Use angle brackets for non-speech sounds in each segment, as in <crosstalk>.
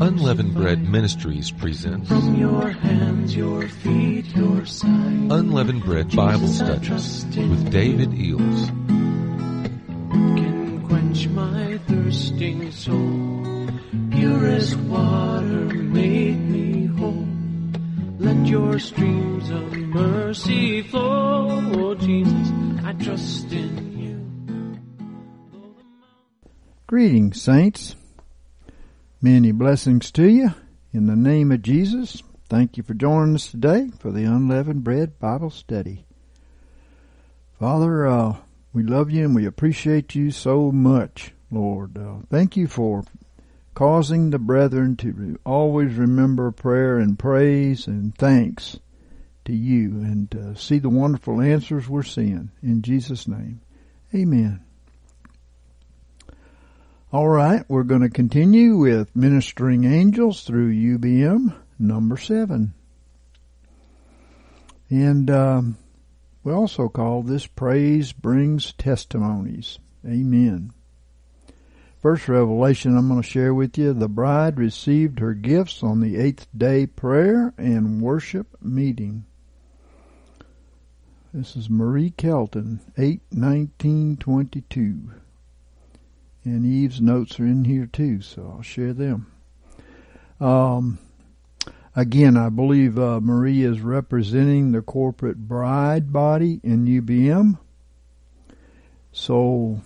Unleavened Bread Ministries presents From your hands, your feet, your side. Unleavened Bread Bible Jesus, Studies with David Eells. can quench my thirsting soul. Purest water make me whole. Let your streams of mercy flow. Oh, Jesus, trust in you. Greetings, saints. Many blessings to you in the name of Jesus. Thank you for joining us today for the Unleavened Bread Bible Study. Father, uh, we love you and we appreciate you so much, Lord. Uh, thank you for causing the brethren to always remember prayer and praise and thanks to you and uh, see the wonderful answers we're seeing. In Jesus' name, amen. All right, we're going to continue with Ministering Angels through UBM number seven. And um, we also call this Praise Brings Testimonies. Amen. First revelation I'm going to share with you the bride received her gifts on the eighth day prayer and worship meeting. This is Marie Kelton, 8 1922 and Eve's notes are in here too, so I'll share them. Um, again, I believe uh, Marie is representing the corporate bride body in UBM. So,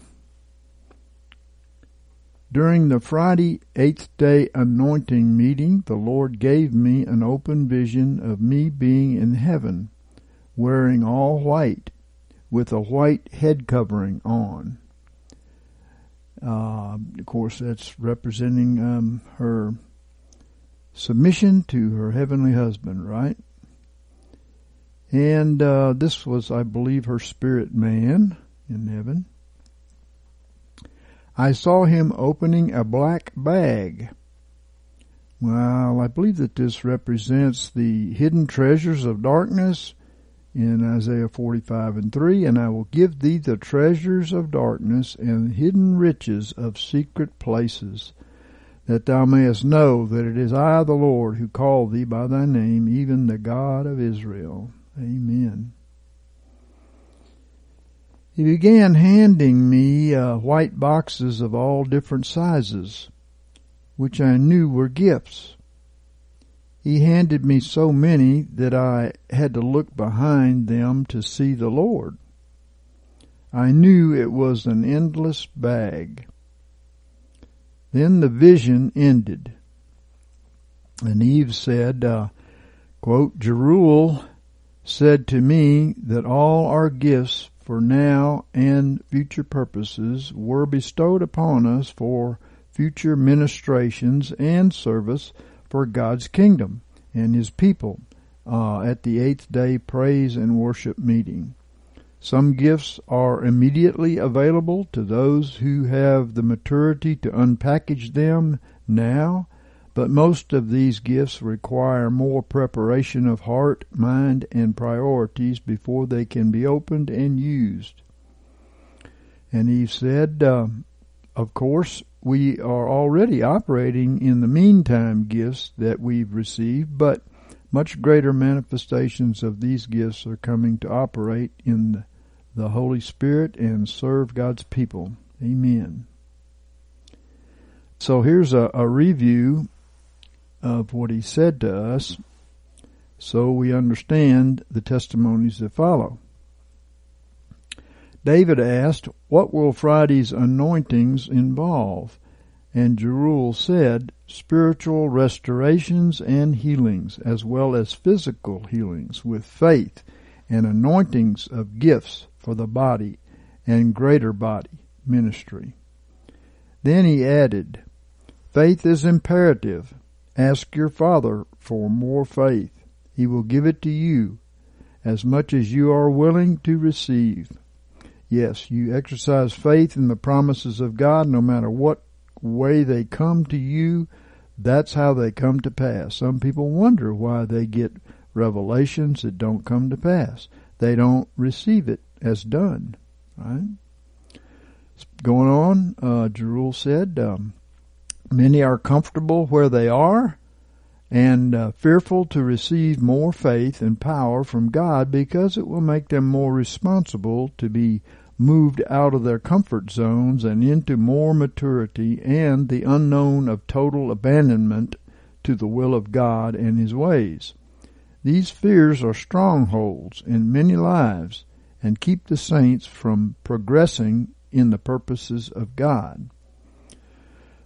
during the Friday eighth day anointing meeting, the Lord gave me an open vision of me being in heaven, wearing all white, with a white head covering on. Uh, of course, that's representing um, her submission to her heavenly husband, right? And uh, this was, I believe, her spirit man in heaven. I saw him opening a black bag. Well, I believe that this represents the hidden treasures of darkness in Isaiah 45 and 3, and I will give thee the treasures of darkness and hidden riches of secret places, that thou mayest know that it is I, the Lord, who call thee by thy name, even the God of Israel. Amen. He began handing me uh, white boxes of all different sizes, which I knew were gifts. He handed me so many that I had to look behind them to see the Lord. I knew it was an endless bag. Then the vision ended. And Eve said, uh, quote, Jeruel said to me that all our gifts for now and future purposes were bestowed upon us for future ministrations and service for God's kingdom and His people uh, at the eighth day praise and worship meeting. Some gifts are immediately available to those who have the maturity to unpackage them now, but most of these gifts require more preparation of heart, mind, and priorities before they can be opened and used. And he said, uh, of course, we are already operating in the meantime gifts that we've received, but much greater manifestations of these gifts are coming to operate in the, Holy Spirit and serve God's people. Amen. So here's a, a review of what he said to us so we understand the testimonies that follow. David asked, What will Friday's anointings involve? And Jeruel said, Spiritual restorations and healings, as well as physical healings with faith and anointings of gifts for the body and greater body ministry. Then he added, Faith is imperative. Ask your Father for more faith. He will give it to you as much as you are willing to receive. Yes, you exercise faith in the promises of God no matter what way they come to you. That's how they come to pass. Some people wonder why they get revelations that don't come to pass. They don't receive it as done. right? Going on, uh, Jeruel said, um, many are comfortable where they are and uh, fearful to receive more faith and power from God because it will make them more responsible to be moved out of their comfort zones and into more maturity and the unknown of total abandonment to the will of God and His ways. These fears are strongholds in many lives and keep the saints from progressing in the purposes of God.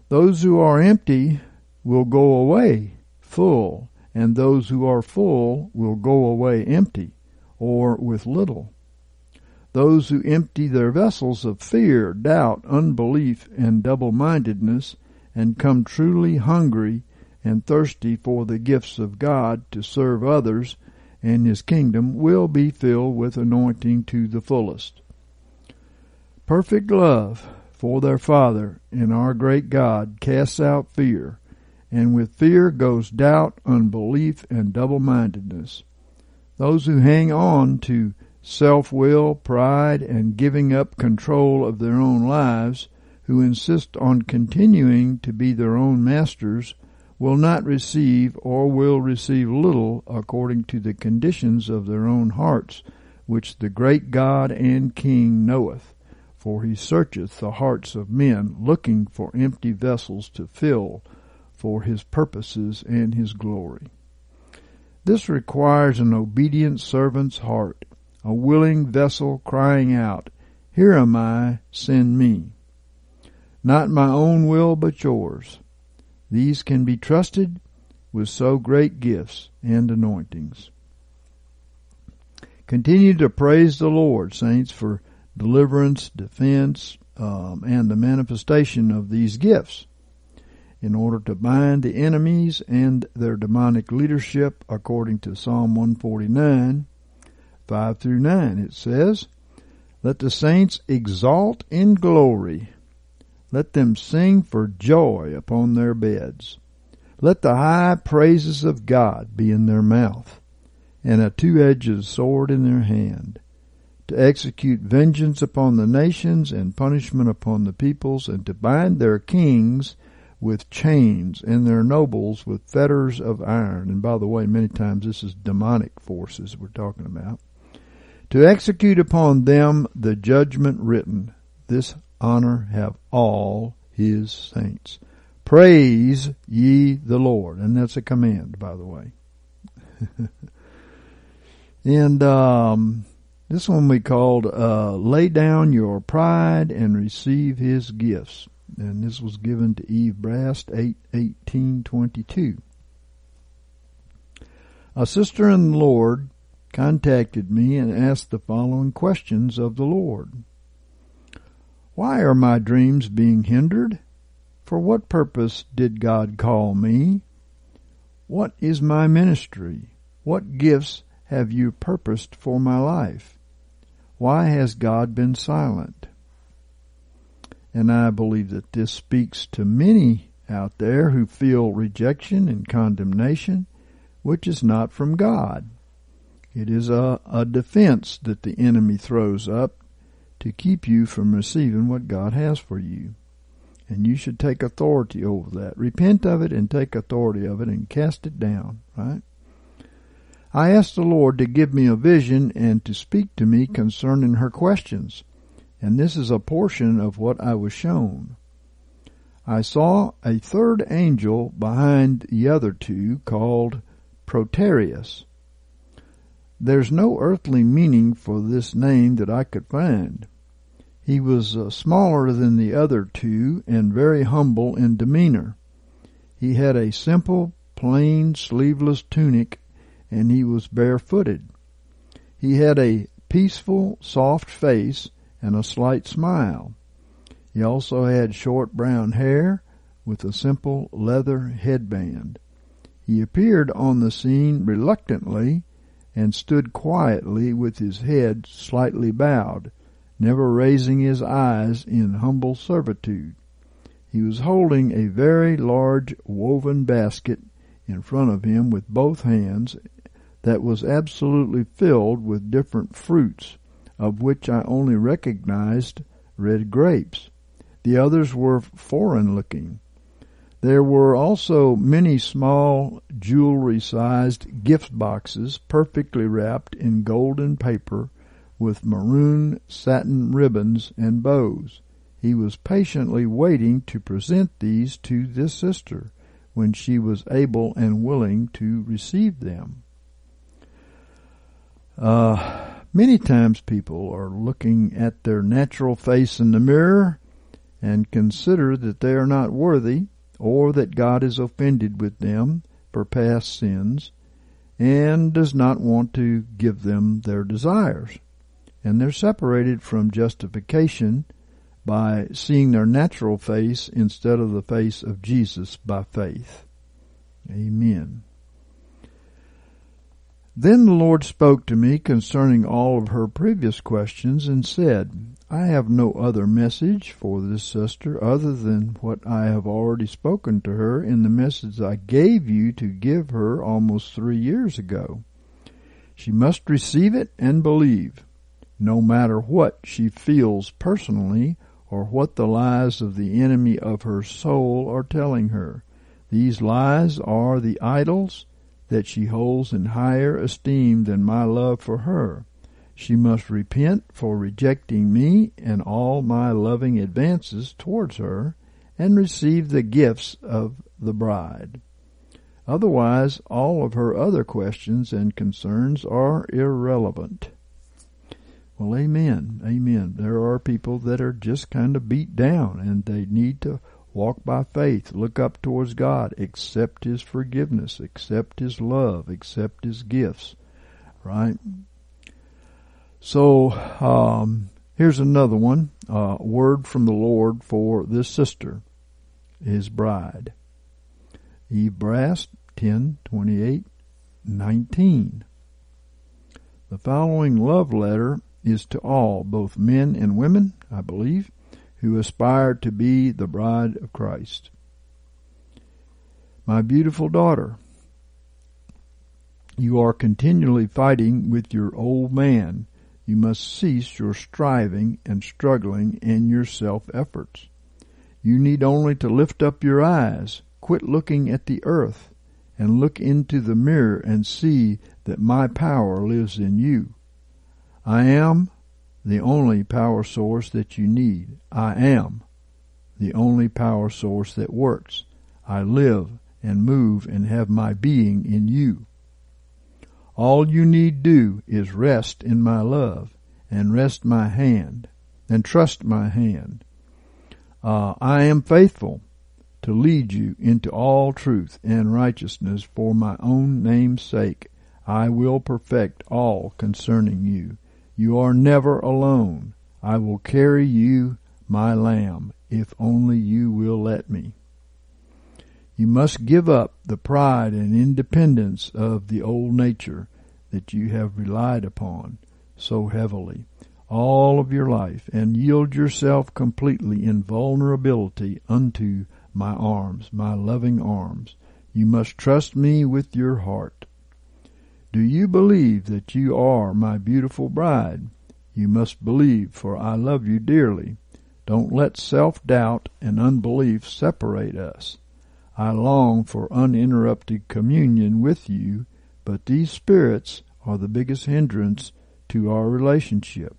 Those who are empty will go away full, and those who are full will go away empty, or with little. Those who empty their vessels of fear, doubt, unbelief, and double-mindedness, and come truly hungry and thirsty for the gifts of God to serve others and His kingdom will be filled with anointing to the fullest. Perfect love for their Father and our great God casts out fear, and with fear goes doubt, unbelief, and double-mindedness. Those who hang on to self-will, pride, and giving up control of their own lives, who insist on continuing to be their own masters, will not receive or will receive little according to the conditions of their own hearts, which the great God and King knoweth. For he searcheth the hearts of men, looking for empty vessels to fill for his purposes and his glory. This requires an obedient servant's heart, a willing vessel crying out, Here am I, send me. Not my own will, but yours. These can be trusted with so great gifts and anointings. Continue to praise the Lord, saints, for deliverance, defense, um, and the manifestation of these gifts in order to bind the enemies and their demonic leadership according to Psalm 149, 5 through 9. It says, Let the saints exalt in glory let them sing for joy upon their beds. Let the high praises of God be in their mouth, and a two-edged sword in their hand, to execute vengeance upon the nations and punishment upon the peoples, and to bind their kings with chains and their nobles with fetters of iron. And by the way, many times this is demonic forces we're talking about. To execute upon them the judgment written. This honor have all his saints. Praise ye the Lord. And that's a command, by the way. <laughs> and um, this one we called uh, Lay Down Your Pride and Receive His Gifts. And this was given to Eve Brast, 8, 1822. A sister in the Lord contacted me and asked the following questions of the Lord. Why are my dreams being hindered? For what purpose did God call me? What is my ministry? What gifts have you purposed for my life? Why has God been silent? And I believe that this speaks to many out there who feel rejection and condemnation, which is not from God. It is a, a defense that the enemy throws up to keep you from receiving what God has for you. And you should take authority over that. Repent of it and take authority of it and cast it down, right? I asked the Lord to give me a vision and to speak to me concerning her questions. And this is a portion of what I was shown. I saw a third angel behind the other two called Proterius. There's no earthly meaning for this name that I could find. He was uh, smaller than the other two and very humble in demeanor. He had a simple, plain, sleeveless tunic and he was barefooted. He had a peaceful, soft face and a slight smile. He also had short brown hair with a simple leather headband. He appeared on the scene reluctantly and stood quietly with his head slightly bowed never raising his eyes in humble servitude. He was holding a very large woven basket in front of him with both hands that was absolutely filled with different fruits of which I only recognized red grapes. The others were foreign looking. There were also many small jewelry sized gift boxes perfectly wrapped in golden paper with maroon satin ribbons and bows. He was patiently waiting to present these to this sister when she was able and willing to receive them. Uh, many times people are looking at their natural face in the mirror and consider that they are not worthy or that God is offended with them for past sins and does not want to give them their desires. And they're separated from justification by seeing their natural face instead of the face of Jesus by faith. Amen. Then the Lord spoke to me concerning all of her previous questions and said, I have no other message for this sister other than what I have already spoken to her in the message I gave you to give her almost three years ago. She must receive it and believe, no matter what she feels personally or what the lies of the enemy of her soul are telling her. These lies are the idols that she holds in higher esteem than my love for her. She must repent for rejecting me and all my loving advances towards her and receive the gifts of the bride. Otherwise, all of her other questions and concerns are irrelevant. Well, amen. Amen. There are people that are just kind of beat down and they need to Walk by faith. Look up towards God. Accept His forgiveness. Accept His love. Accept His gifts. Right? So, um, here's another one. Uh, word from the Lord for this sister, His bride. Eve Brast, 10, 28, 19. The following love letter is to all, both men and women, I believe who aspire to be the bride of Christ. My beautiful daughter, you are continually fighting with your old man. You must cease your striving and struggling in your self efforts. You need only to lift up your eyes, quit looking at the earth, and look into the mirror and see that my power lives in you. I am the only power source that you need. I am the only power source that works. I live and move and have my being in you. All you need do is rest in my love and rest my hand and trust my hand. Uh, I am faithful to lead you into all truth and righteousness for my own name's sake. I will perfect all concerning you. You are never alone. I will carry you, my lamb, if only you will let me. You must give up the pride and independence of the old nature that you have relied upon so heavily all of your life and yield yourself completely in vulnerability unto my arms, my loving arms. You must trust me with your heart. Do you believe that you are my beautiful bride? You must believe, for I love you dearly. Don't let self-doubt and unbelief separate us. I long for uninterrupted communion with you, but these spirits are the biggest hindrance to our relationship.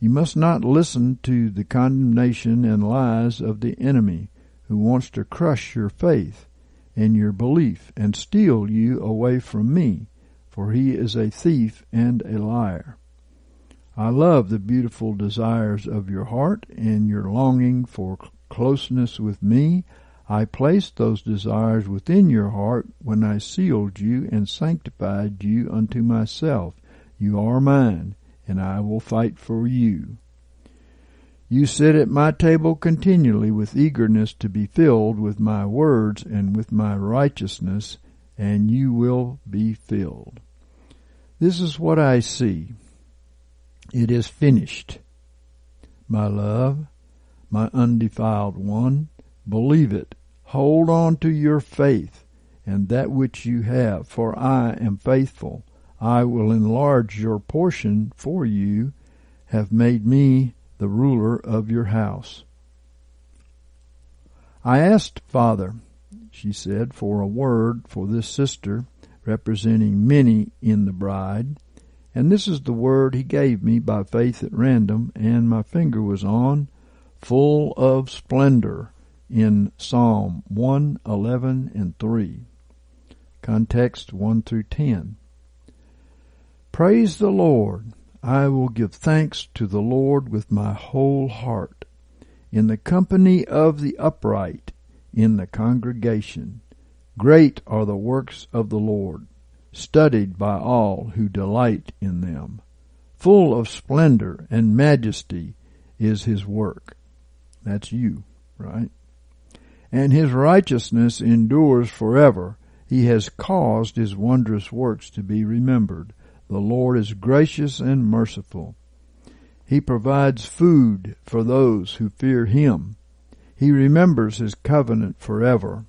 You must not listen to the condemnation and lies of the enemy who wants to crush your faith and your belief and steal you away from me for he is a thief and a liar. I love the beautiful desires of your heart and your longing for closeness with me. I placed those desires within your heart when I sealed you and sanctified you unto myself. You are mine, and I will fight for you. You sit at my table continually with eagerness to be filled with my words and with my righteousness, and you will be filled. This is what I see. It is finished. My love, my undefiled one, believe it. Hold on to your faith and that which you have, for I am faithful. I will enlarge your portion for you have made me the ruler of your house. I asked Father, she said, for a word for this sister representing many in the bride, and this is the word he gave me by faith at random, and my finger was on, full of splendor, in Psalm 111 and 3. Context 1 through 10. Praise the Lord. I will give thanks to the Lord with my whole heart. In the company of the upright, in the congregation. Great are the works of the Lord studied by all who delight in them. Full of splendor and majesty is his work. That's you, right? And his righteousness endures forever. He has caused his wondrous works to be remembered. The Lord is gracious and merciful. He provides food for those who fear him. He remembers his covenant forever.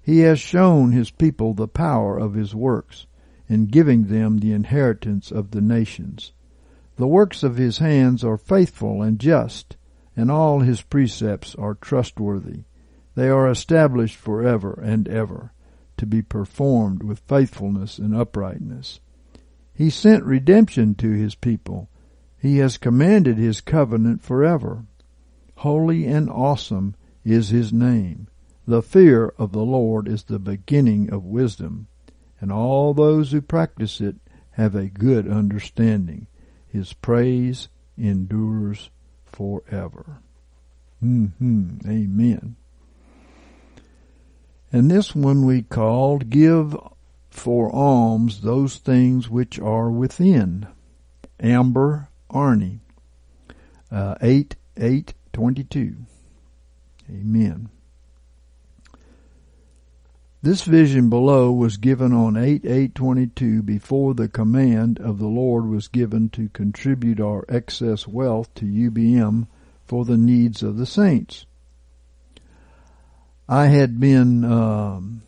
He has shown his people the power of his works in giving them the inheritance of the nations. The works of his hands are faithful and just, and all his precepts are trustworthy. They are established forever and ever, to be performed with faithfulness and uprightness. He sent redemption to his people. He has commanded his covenant forever. Holy and awesome is his name. The fear of the Lord is the beginning of wisdom and all those who practice it have a good understanding. His praise endures forever. Mm-hmm. Amen. And this one we called Give for Alms Those Things Which Are Within. Amber Arney. Uh, 8 8 22. Amen. This vision below was given on 8-8-22 before the command of the Lord was given to contribute our excess wealth to UBM for the needs of the saints. I had been um,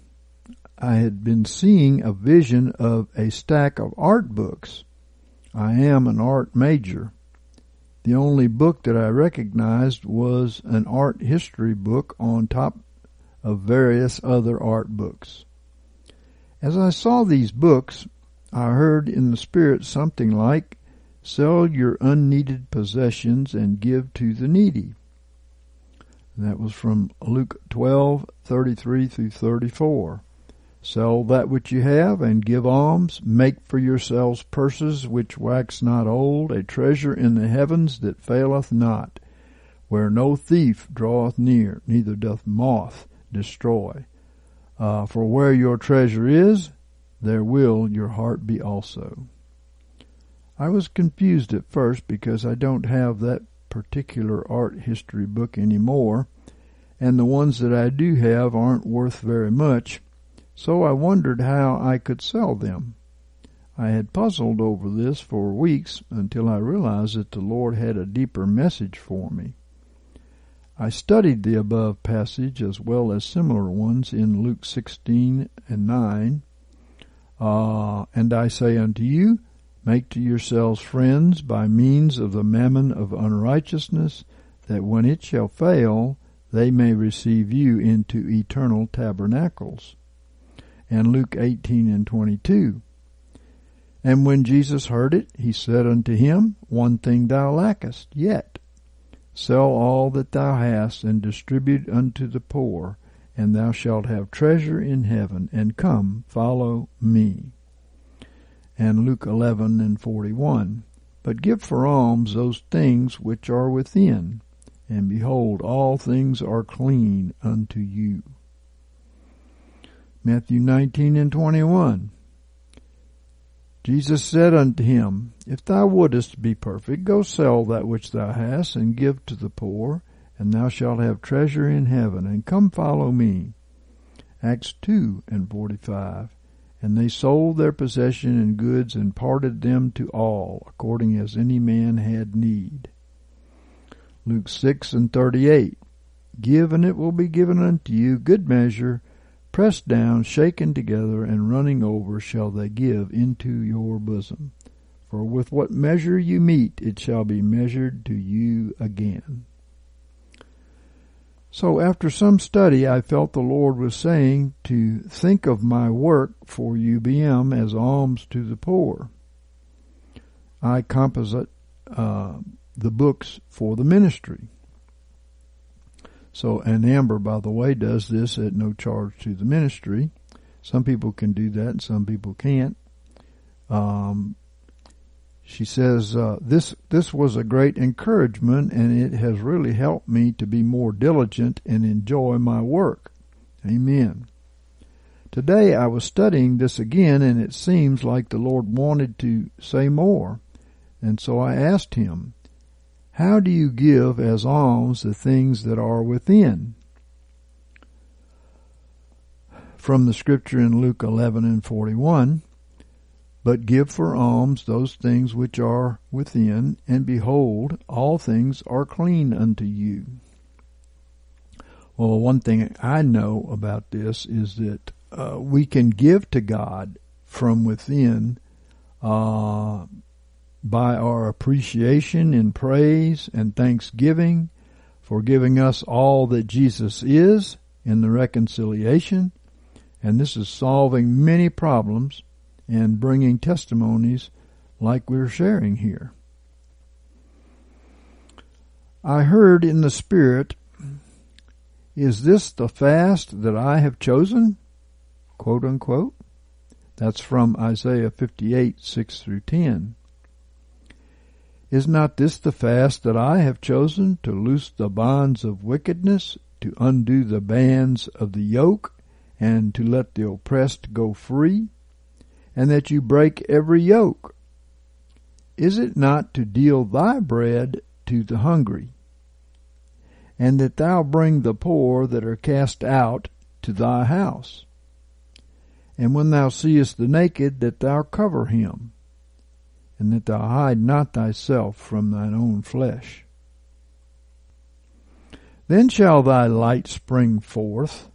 I had been seeing a vision of a stack of art books. I am an art major. The only book that I recognized was an art history book on top of various other art books. As I saw these books, I heard in the Spirit something like, Sell your unneeded possessions and give to the needy. that was from Luke 12, 33 through 34. Sell that which you have and give alms. Make for yourselves purses which wax not old, a treasure in the heavens that faileth not, where no thief draweth near, neither doth moth destroy. Uh, for where your treasure is, there will your heart be also. I was confused at first because I don't have that particular art history book anymore, and the ones that I do have aren't worth very much, so I wondered how I could sell them. I had puzzled over this for weeks until I realized that the Lord had a deeper message for me. I studied the above passage as well as similar ones in Luke 16 and 9. Uh, and I say unto you, make to yourselves friends by means of the mammon of unrighteousness, that when it shall fail, they may receive you into eternal tabernacles. And Luke 18 and 22. And when Jesus heard it, he said unto him, One thing thou lackest yet Sell all that thou hast, and distribute unto the poor, and thou shalt have treasure in heaven, and come, follow me. And Luke 11 and 41. But give for alms those things which are within, and behold, all things are clean unto you. Matthew 19 and 21. Jesus said unto him, If thou wouldest be perfect, go sell that which thou hast, and give to the poor, and thou shalt have treasure in heaven, and come follow me. Acts 2 and 45. And they sold their possession and goods, and parted them to all, according as any man had need. Luke 6 and 38. Give, and it will be given unto you, good measure, Pressed down, shaken together, and running over shall they give into your bosom. For with what measure you meet, it shall be measured to you again. So after some study, I felt the Lord was saying to think of my work for UBM as alms to the poor. I composite uh, the books for the ministry. So, and Amber, by the way, does this at no charge to the ministry. Some people can do that and some people can't. Um, she says, uh, this, this was a great encouragement and it has really helped me to be more diligent and enjoy my work. Amen. Today I was studying this again and it seems like the Lord wanted to say more. And so I asked him, how do you give as alms the things that are within? From the scripture in Luke 11 and 41, but give for alms those things which are within, and behold, all things are clean unto you. Well, one thing I know about this is that uh, we can give to God from within uh, by our appreciation and praise and thanksgiving for giving us all that Jesus is in the reconciliation. And this is solving many problems and bringing testimonies like we're sharing here. I heard in the Spirit, Is this the fast that I have chosen? Quote unquote. That's from Isaiah 58, 6 through 10. Is not this the fast that I have chosen to loose the bonds of wickedness, to undo the bands of the yoke, and to let the oppressed go free, and that you break every yoke? Is it not to deal thy bread to the hungry, and that thou bring the poor that are cast out to thy house? And when thou seest the naked, that thou cover him, and that thou hide not thyself from thine own flesh. Then shall thy light spring forth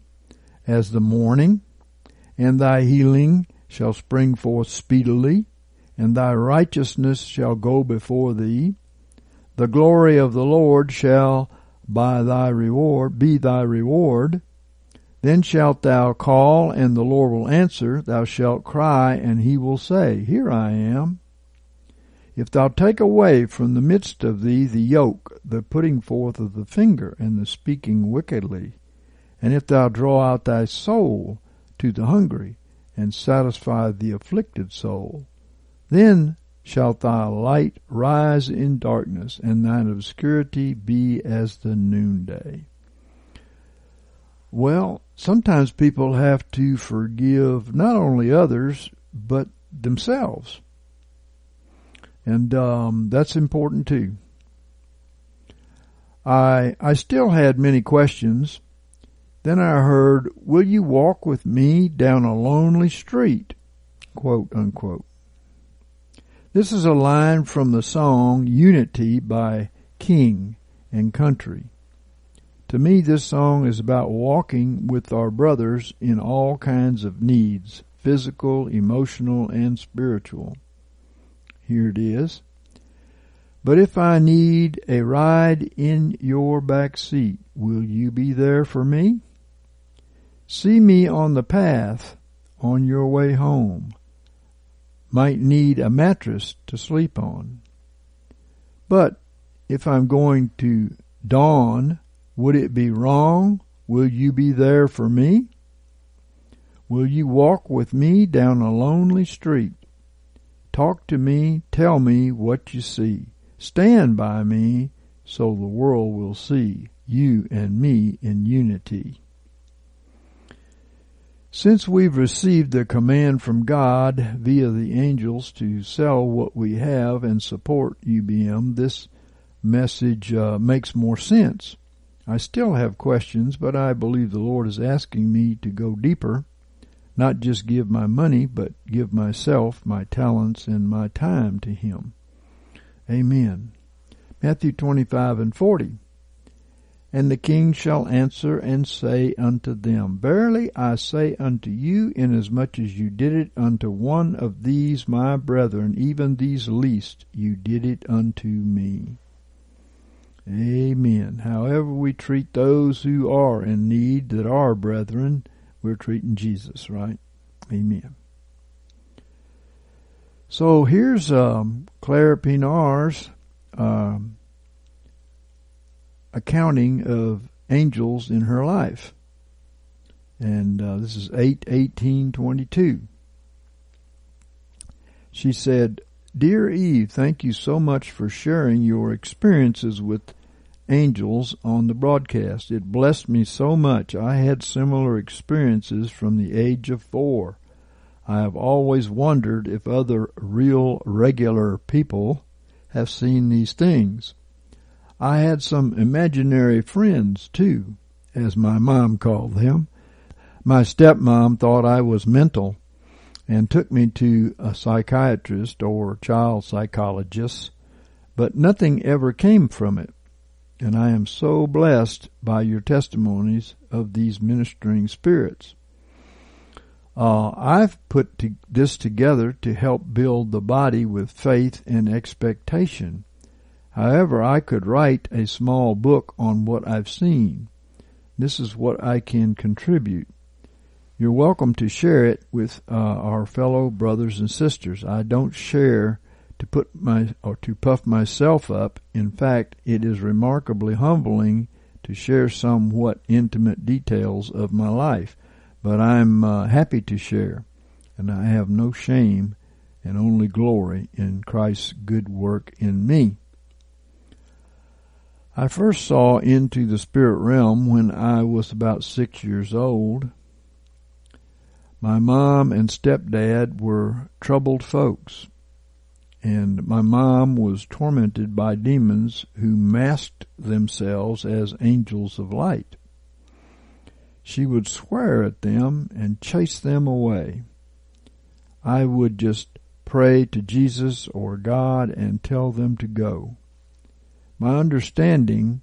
as the morning, and thy healing shall spring forth speedily, and thy righteousness shall go before thee. The glory of the Lord shall by thy reward be thy reward. Then shalt thou call, and the Lord will answer. Thou shalt cry, and he will say, Here I am. If thou take away from the midst of thee the yoke, the putting forth of the finger, and the speaking wickedly, and if thou draw out thy soul to the hungry, and satisfy the afflicted soul, then shalt thy light rise in darkness, and thine obscurity be as the noonday. Well, sometimes people have to forgive not only others, but themselves. And um, that's important too. I I still had many questions. Then I heard, "Will you walk with me down a lonely street?" quote unquote. This is a line from the song Unity by King and Country. To me, this song is about walking with our brothers in all kinds of needs, physical, emotional, and spiritual. Here it is. But if I need a ride in your back seat, will you be there for me? See me on the path on your way home. Might need a mattress to sleep on. But if I'm going to dawn, would it be wrong? Will you be there for me? Will you walk with me down a lonely street? Talk to me, tell me what you see. Stand by me so the world will see you and me in unity. Since we've received the command from God via the angels to sell what we have and support UBM, this message uh, makes more sense. I still have questions, but I believe the Lord is asking me to go deeper not just give my money, but give myself, my talents, and my time to Him. Amen. Matthew 25 and 40. And the king shall answer and say unto them, Verily I say unto you, inasmuch as you did it unto one of these my brethren, even these least, you did it unto me. Amen. However we treat those who are in need that are brethren, we're treating Jesus, right? Amen. So here's um, Claire Pinar's um, accounting of angels in her life. And uh, this is 8 18 22. She said, Dear Eve, thank you so much for sharing your experiences with angels on the broadcast. It blessed me so much. I had similar experiences from the age of four. I have always wondered if other real regular people have seen these things. I had some imaginary friends too, as my mom called them. My stepmom thought I was mental and took me to a psychiatrist or child psychologist, but nothing ever came from it. And I am so blessed by your testimonies of these ministering spirits. Uh, I've put to, this together to help build the body with faith and expectation. However, I could write a small book on what I've seen. This is what I can contribute. You're welcome to share it with uh, our fellow brothers and sisters. I don't share to put my or to puff myself up. In fact, it is remarkably humbling to share somewhat intimate details of my life, but I'm uh, happy to share, and I have no shame and only glory in Christ's good work in me. I first saw into the spirit realm when I was about six years old. My mom and stepdad were troubled folks, and my mom was tormented by demons who masked themselves as angels of light. She would swear at them and chase them away. I would just pray to Jesus or God and tell them to go. My understanding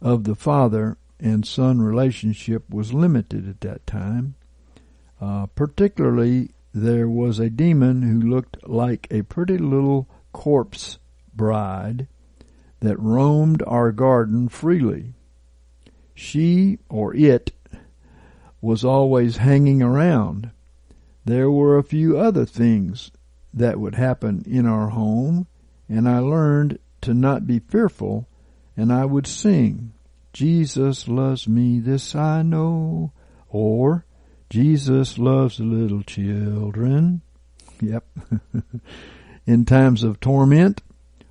of the father and son relationship was limited at that time. Uh, particularly, there was a demon who looked like a pretty little corpse bride that roamed our garden freely. She, or it, was always hanging around. There were a few other things that would happen in our home, and I learned to not be fearful, and I would sing, Jesus loves me, this I know, or Jesus loves little children. Yep. <laughs> in times of torment,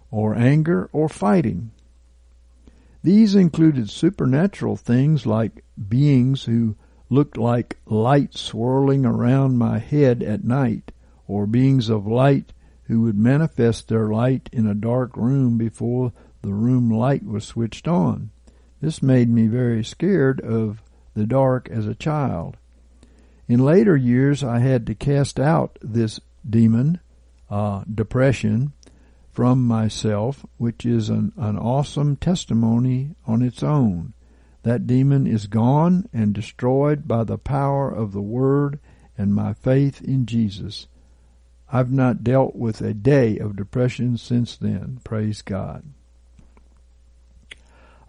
or anger, or fighting. These included supernatural things like beings who looked like light swirling around my head at night, or beings of light who would manifest their light in a dark room before the room light was switched on. This made me very scared of the dark as a child. In later years, I had to cast out this demon, uh, depression, from myself, which is an, an awesome testimony on its own. That demon is gone and destroyed by the power of the Word and my faith in Jesus. I've not dealt with a day of depression since then. Praise God.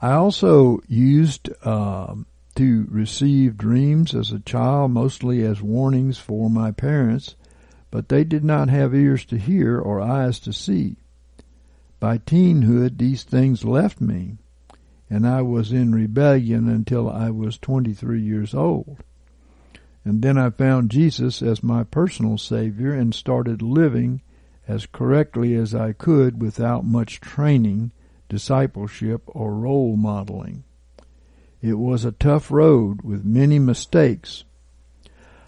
I also used um, to receive dreams as a child, mostly as warnings for my parents, but they did not have ears to hear or eyes to see. By teenhood, these things left me, and I was in rebellion until I was 23 years old. And then I found Jesus as my personal Savior and started living as correctly as I could without much training, discipleship, or role modeling. It was a tough road with many mistakes.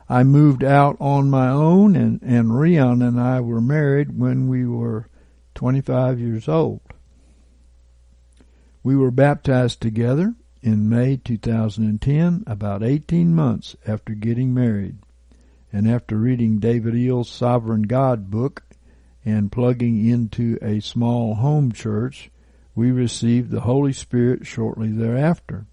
I moved out on my own and, and Rion and I were married when we were 25 years old. We were baptized together in May 2010, about 18 months after getting married, and after reading David Eells' Sovereign God book and plugging into a small home church, we received the Holy Spirit shortly thereafter.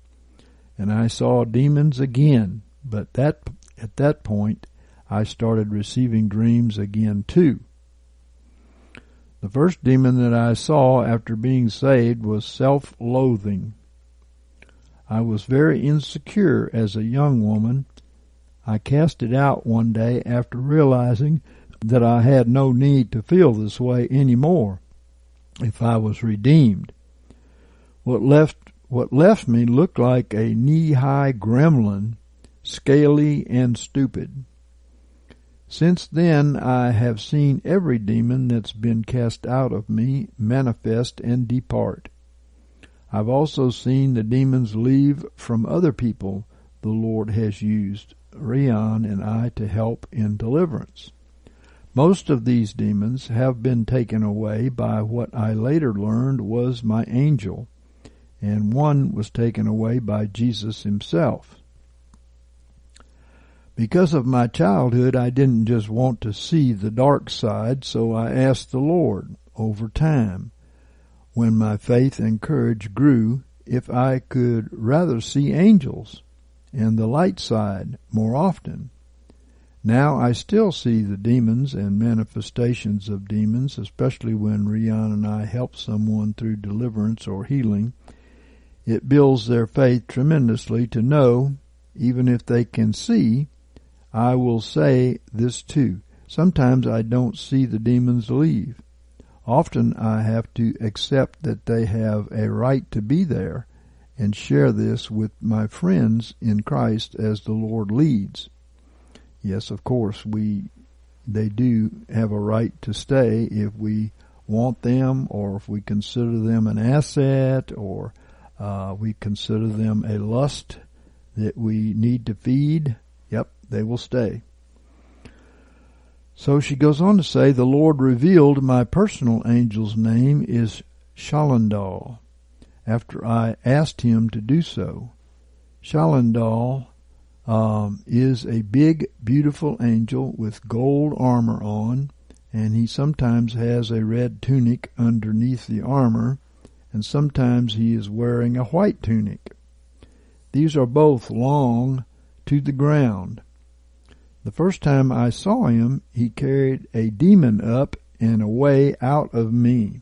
And I saw demons again, but that at that point I started receiving dreams again too. The first demon that I saw after being saved was self-loathing. I was very insecure as a young woman. I cast it out one day after realizing that I had no need to feel this way anymore if I was redeemed. What left what left me looked like a knee-high gremlin, scaly and stupid. Since then I have seen every demon that's been cast out of me manifest and depart. I've also seen the demons leave from other people the Lord has used Rion and I to help in deliverance. Most of these demons have been taken away by what I later learned was my angel, and one was taken away by Jesus himself. Because of my childhood, I didn't just want to see the dark side, so I asked the Lord over time, when my faith and courage grew, if I could rather see angels and the light side more often. Now I still see the demons and manifestations of demons, especially when Rion and I help someone through deliverance or healing. It builds their faith tremendously to know, even if they can see, I will say this too. Sometimes I don't see the demons leave. Often I have to accept that they have a right to be there and share this with my friends in Christ as the Lord leads yes, of course, we they do have a right to stay if we want them or if we consider them an asset or uh, we consider them a lust that we need to feed. Yep, they will stay. So she goes on to say, the Lord revealed my personal angel's name is Shalendal after I asked him to do so. Shalendal um, is a big, beautiful angel with gold armor on, and he sometimes has a red tunic underneath the armor, and sometimes he is wearing a white tunic. These are both long to the ground. The first time I saw him, he carried a demon up and away out of me.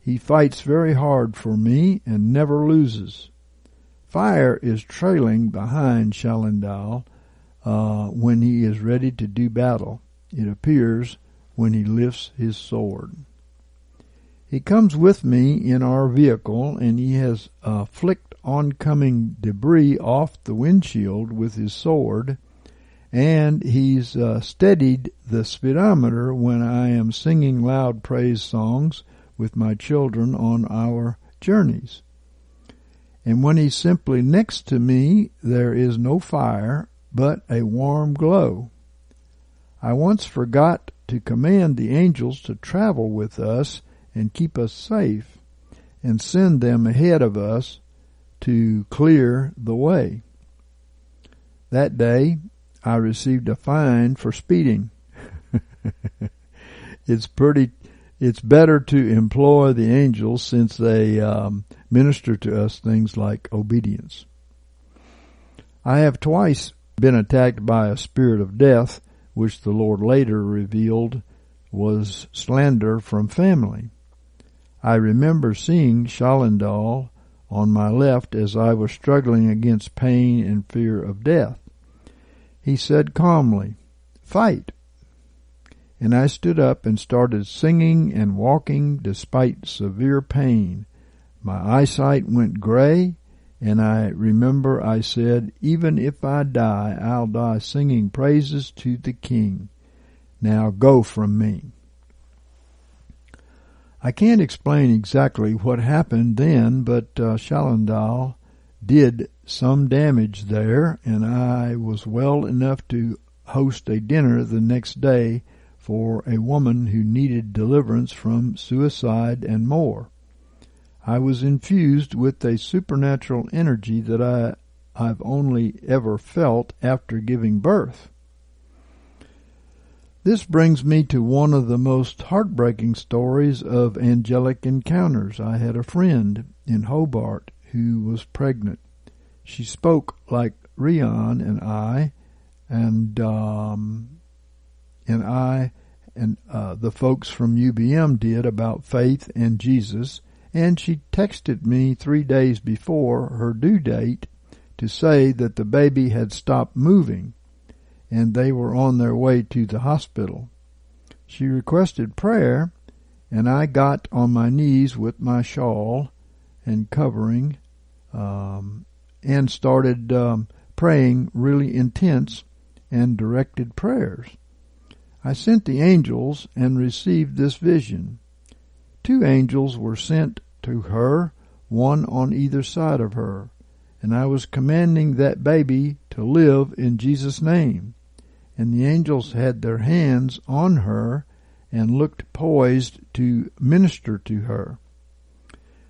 He fights very hard for me and never loses. Fire is trailing behind Shalendal uh, when he is ready to do battle. It appears when he lifts his sword. He comes with me in our vehicle and he has uh, flicked oncoming debris off the windshield with his sword and he's uh, steadied the speedometer when I am singing loud praise songs with my children on our journeys. And when he's simply next to me, there is no fire, but a warm glow. I once forgot to command the angels to travel with us and keep us safe and send them ahead of us to clear the way. That day, I received a fine for speeding. <laughs> it's pretty it's better to employ the angels since they um, minister to us things like obedience. I have twice been attacked by a spirit of death, which the Lord later revealed was slander from family. I remember seeing Shalendal on my left as I was struggling against pain and fear of death. He said calmly, Fight! and I stood up and started singing and walking despite severe pain. My eyesight went gray, and I remember I said, Even if I die, I'll die singing praises to the King. Now go from me. I can't explain exactly what happened then, but uh, did some damage there, and I was well enough to host a dinner the next day for a woman who needed deliverance from suicide and more. I was infused with a supernatural energy that I, I've only ever felt after giving birth. This brings me to one of the most heartbreaking stories of angelic encounters. I had a friend in Hobart who was pregnant. She spoke like Rion and I, and um, and I and uh, the folks from UBM did about faith and Jesus. And she texted me three days before her due date to say that the baby had stopped moving and they were on their way to the hospital. She requested prayer, and I got on my knees with my shawl and covering um, and started um, praying really intense and directed prayers. I sent the angels and received this vision. Two angels were sent to her, one on either side of her, and I was commanding that baby to live in Jesus' name and the angels had their hands on her and looked poised to minister to her.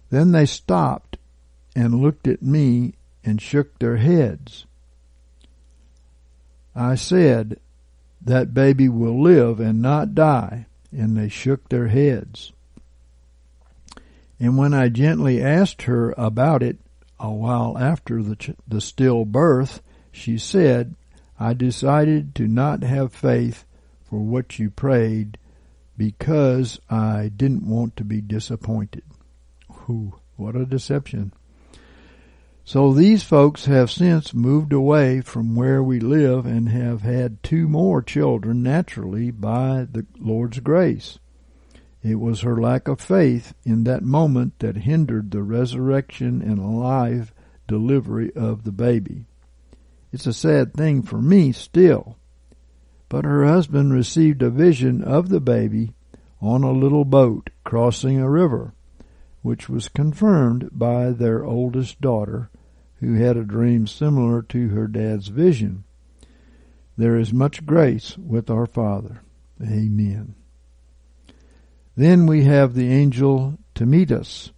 Then they stopped and looked at me and shook their heads. I said, That baby will live and not die, and they shook their heads. And when I gently asked her about it a while after the, ch- the stillbirth, she said, I decided to not have faith for what you prayed because I didn't want to be disappointed. Whew, what a deception. So these folks have since moved away from where we live and have had two more children naturally by the Lord's grace. It was her lack of faith in that moment that hindered the resurrection and alive delivery of the baby. It's a sad thing for me still. But her husband received a vision of the baby on a little boat crossing a river, which was confirmed by their oldest daughter, who had a dream similar to her dad's vision. There is much grace with our Father. Amen. Then we have the angel to meet us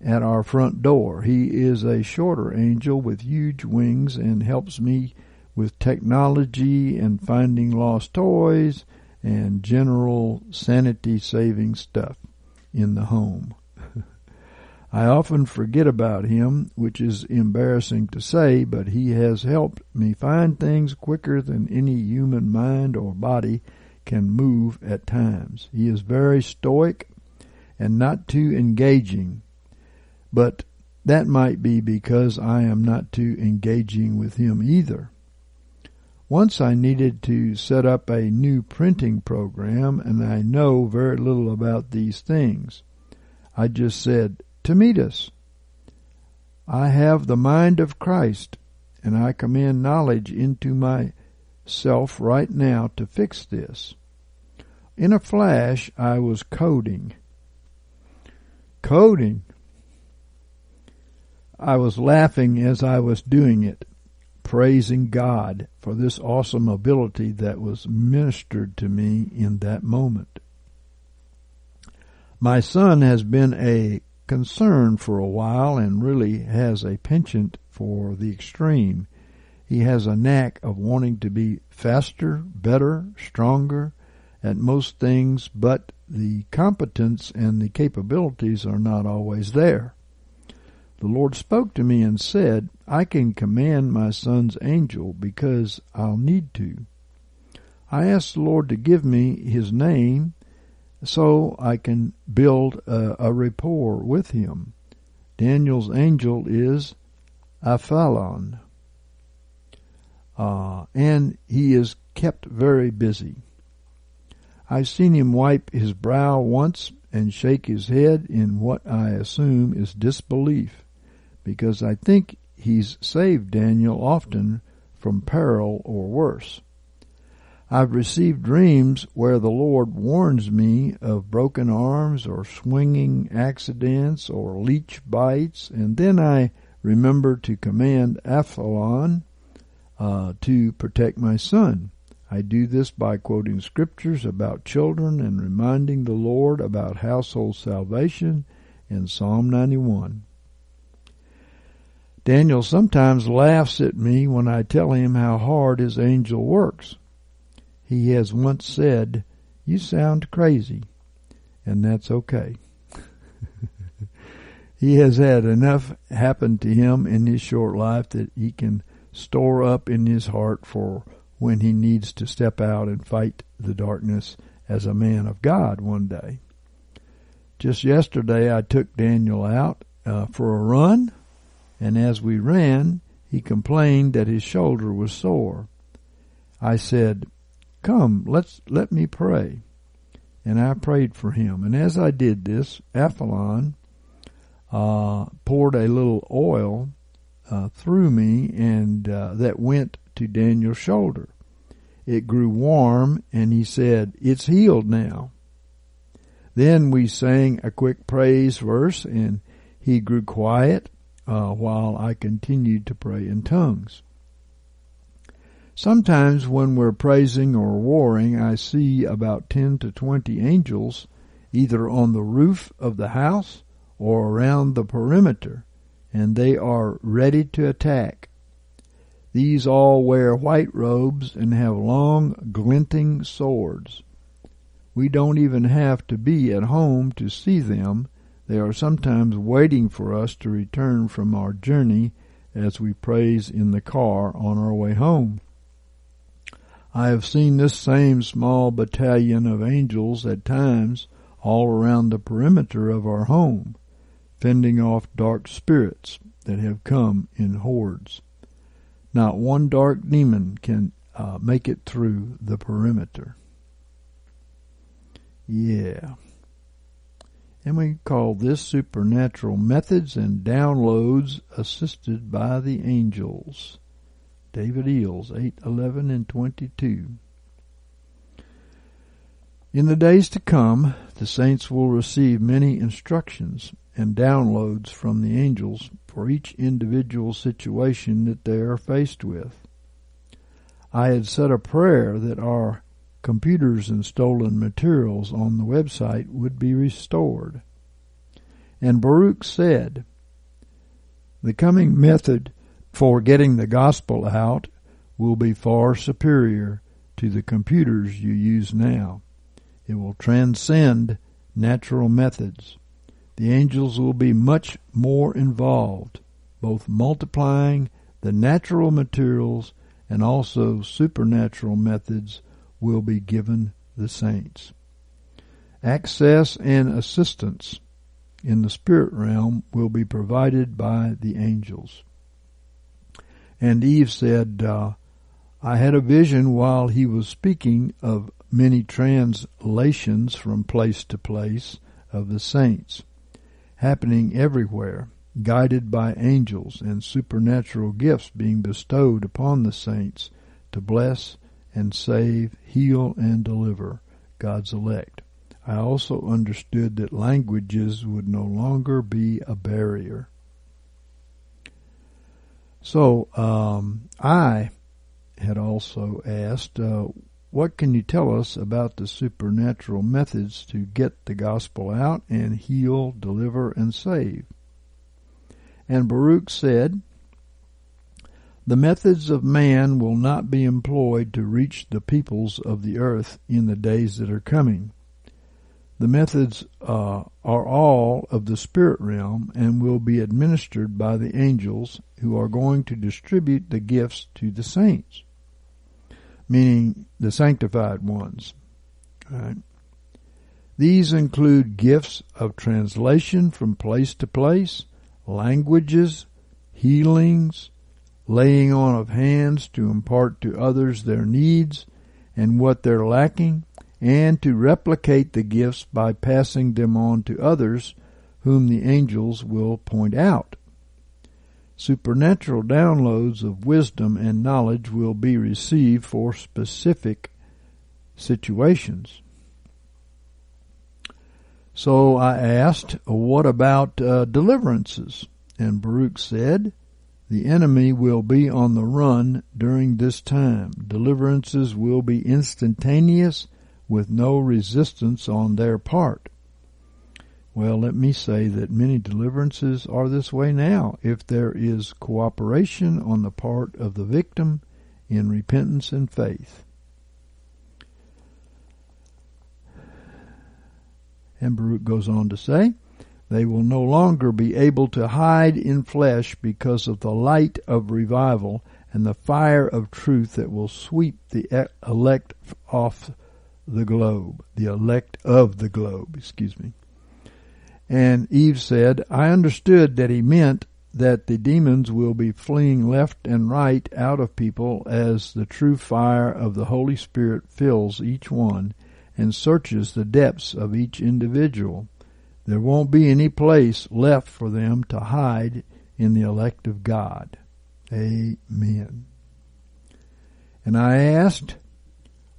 at our front door. He is a shorter angel with huge wings and helps me with technology and finding lost toys and general sanity saving stuff in the home. <laughs> I often forget about him, which is embarrassing to say, but he has helped me find things quicker than any human mind or body can move at times. He is very stoic and not too engaging but that might be because I am not too engaging with him either. Once I needed to set up a new printing program and I know very little about these things. I just said, us. I have the mind of Christ and I command knowledge into myself right now to fix this. In a flash, I was coding. Coding? I was laughing as I was doing it, praising God for this awesome ability that was ministered to me in that moment. My son has been a concern for a while and really has a penchant for the extreme. He has a knack of wanting to be faster, better, stronger at most things, but the competence and the capabilities are not always there. The Lord spoke to me and said, I can command my son's angel because I'll need to. I asked the Lord to give me his name so I can build a, a rapport with him. Daniel's angel is Aphalon. Uh, and he is kept very busy. I've seen him wipe his brow once and shake his head in what I assume is disbelief because I think he's saved Daniel often from peril or worse. I've received dreams where the Lord warns me of broken arms or swinging accidents or leech bites, and then I remember to command Aphalon uh, to protect my son. I do this by quoting scriptures about children and reminding the Lord about household salvation in Psalm 91. Daniel sometimes laughs at me when I tell him how hard his angel works. he has once said, You sound crazy, and that's okay. <laughs> he has had enough happen to him in his short life that he can store up in his heart for when he needs to step out and fight the darkness as a man of God one day. Just yesterday, I took Daniel out uh, for a run, and as we ran, he complained that his shoulder was sore. I said, "Come, let's let me pray." And I prayed for him. And as I did this, Aphalon uh, poured a little oil uh, through me, and uh, that went to Daniel's shoulder. It grew warm, and he said, "It's healed now." Then we sang a quick praise verse, and he grew quiet uh, while I continued to pray in tongues. Sometimes when we're praising or warring, I see about 10 to 20 angels either on the roof of the house or around the perimeter, and they are ready to attack. These all wear white robes and have long, glinting swords. We don't even have to be at home to see them. They are sometimes waiting for us to return from our journey as we praise in the car on our way home. I have seen this same small battalion of angels at times all around the perimeter of our home, fending off dark spirits that have come in hordes. Not one dark demon can uh, make it through the perimeter. Yeah. And we call this supernatural methods and downloads assisted by the angels. David Eells, 8, 11, and 22. In the days to come, the saints will receive many instructions and downloads from the angels for each individual situation that they are faced with. I had said a prayer that our computers and stolen materials on the website would be restored. And Baruch said, The coming method for getting the gospel out will be far superior to the computers you use now. It will transcend natural methods. The angels will be much more involved, both multiplying the natural materials and also supernatural methods will be given the saints. Access and assistance in the spirit realm will be provided by the angels. And Eve said, uh, I had a vision while he was speaking of many translations from place to place of the saints happening everywhere, guided by angels and supernatural gifts being bestowed upon the saints to bless and save, heal, and deliver God's elect. I also understood that languages would no longer be a barrier. So um, I had also asked, uh, what can you tell us about the supernatural methods to get the gospel out and heal, deliver, and save? And Baruch said, the methods of man will not be employed to reach the peoples of the earth in the days that are coming. The methods uh, are all of the spirit realm and will be administered by the angels who are going to distribute the gifts to the saints, meaning the sanctified ones. Right? These include gifts of translation from place to place, languages, healings, laying on of hands to impart to others their needs and what they're lacking, and to replicate the gifts by passing them on to others whom the angels will point out. Supernatural downloads of wisdom and knowledge will be received for specific situations. So I asked, what about uh, deliverances? And Baruch said, the enemy will be on the run during this time. Deliverances will be instantaneous with no resistance on their part. Well, let me say that many deliverances are this way now if there is cooperation on the part of the victim in repentance and faith. And Baruch goes on to say, they will no longer be able to hide in flesh because of the light of revival and the fire of truth that will sweep the elect off the globe, the elect of the globe, excuse me. And Eve said, I understood that he meant that the demons will be fleeing left and right out of people as the true fire of the Holy Spirit fills each one and searches the depths of each individual. There won't be any place left for them to hide in the elect of God. Amen. And I asked,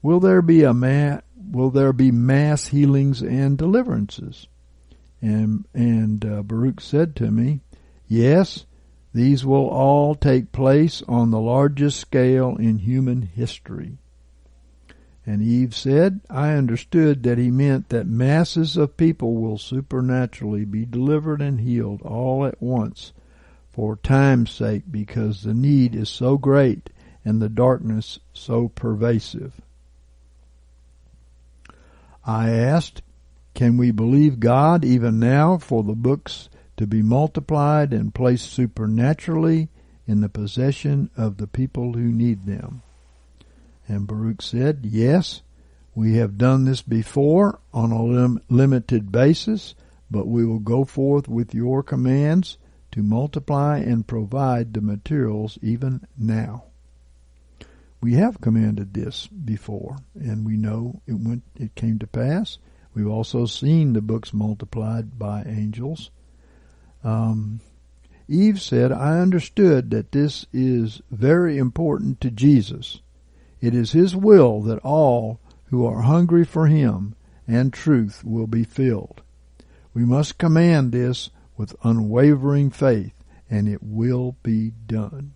will there be a ma- will there be mass healings and deliverances? And and uh, Baruch said to me, yes, these will all take place on the largest scale in human history. And Eve said, I understood that he meant that masses of people will supernaturally be delivered and healed all at once for time's sake because the need is so great and the darkness so pervasive. I asked, can we believe God even now for the books to be multiplied and placed supernaturally in the possession of the people who need them? And Baruch said, Yes, we have done this before on a lim- limited basis, but we will go forth with your commands to multiply and provide the materials even now. We have commanded this before, and we know it went, it came to pass. We've also seen the books multiplied by angels. Um, Eve said, I understood that this is very important to Jesus it is His will that all who are hungry for Him and truth will be filled. We must command this with unwavering faith, and it will be done.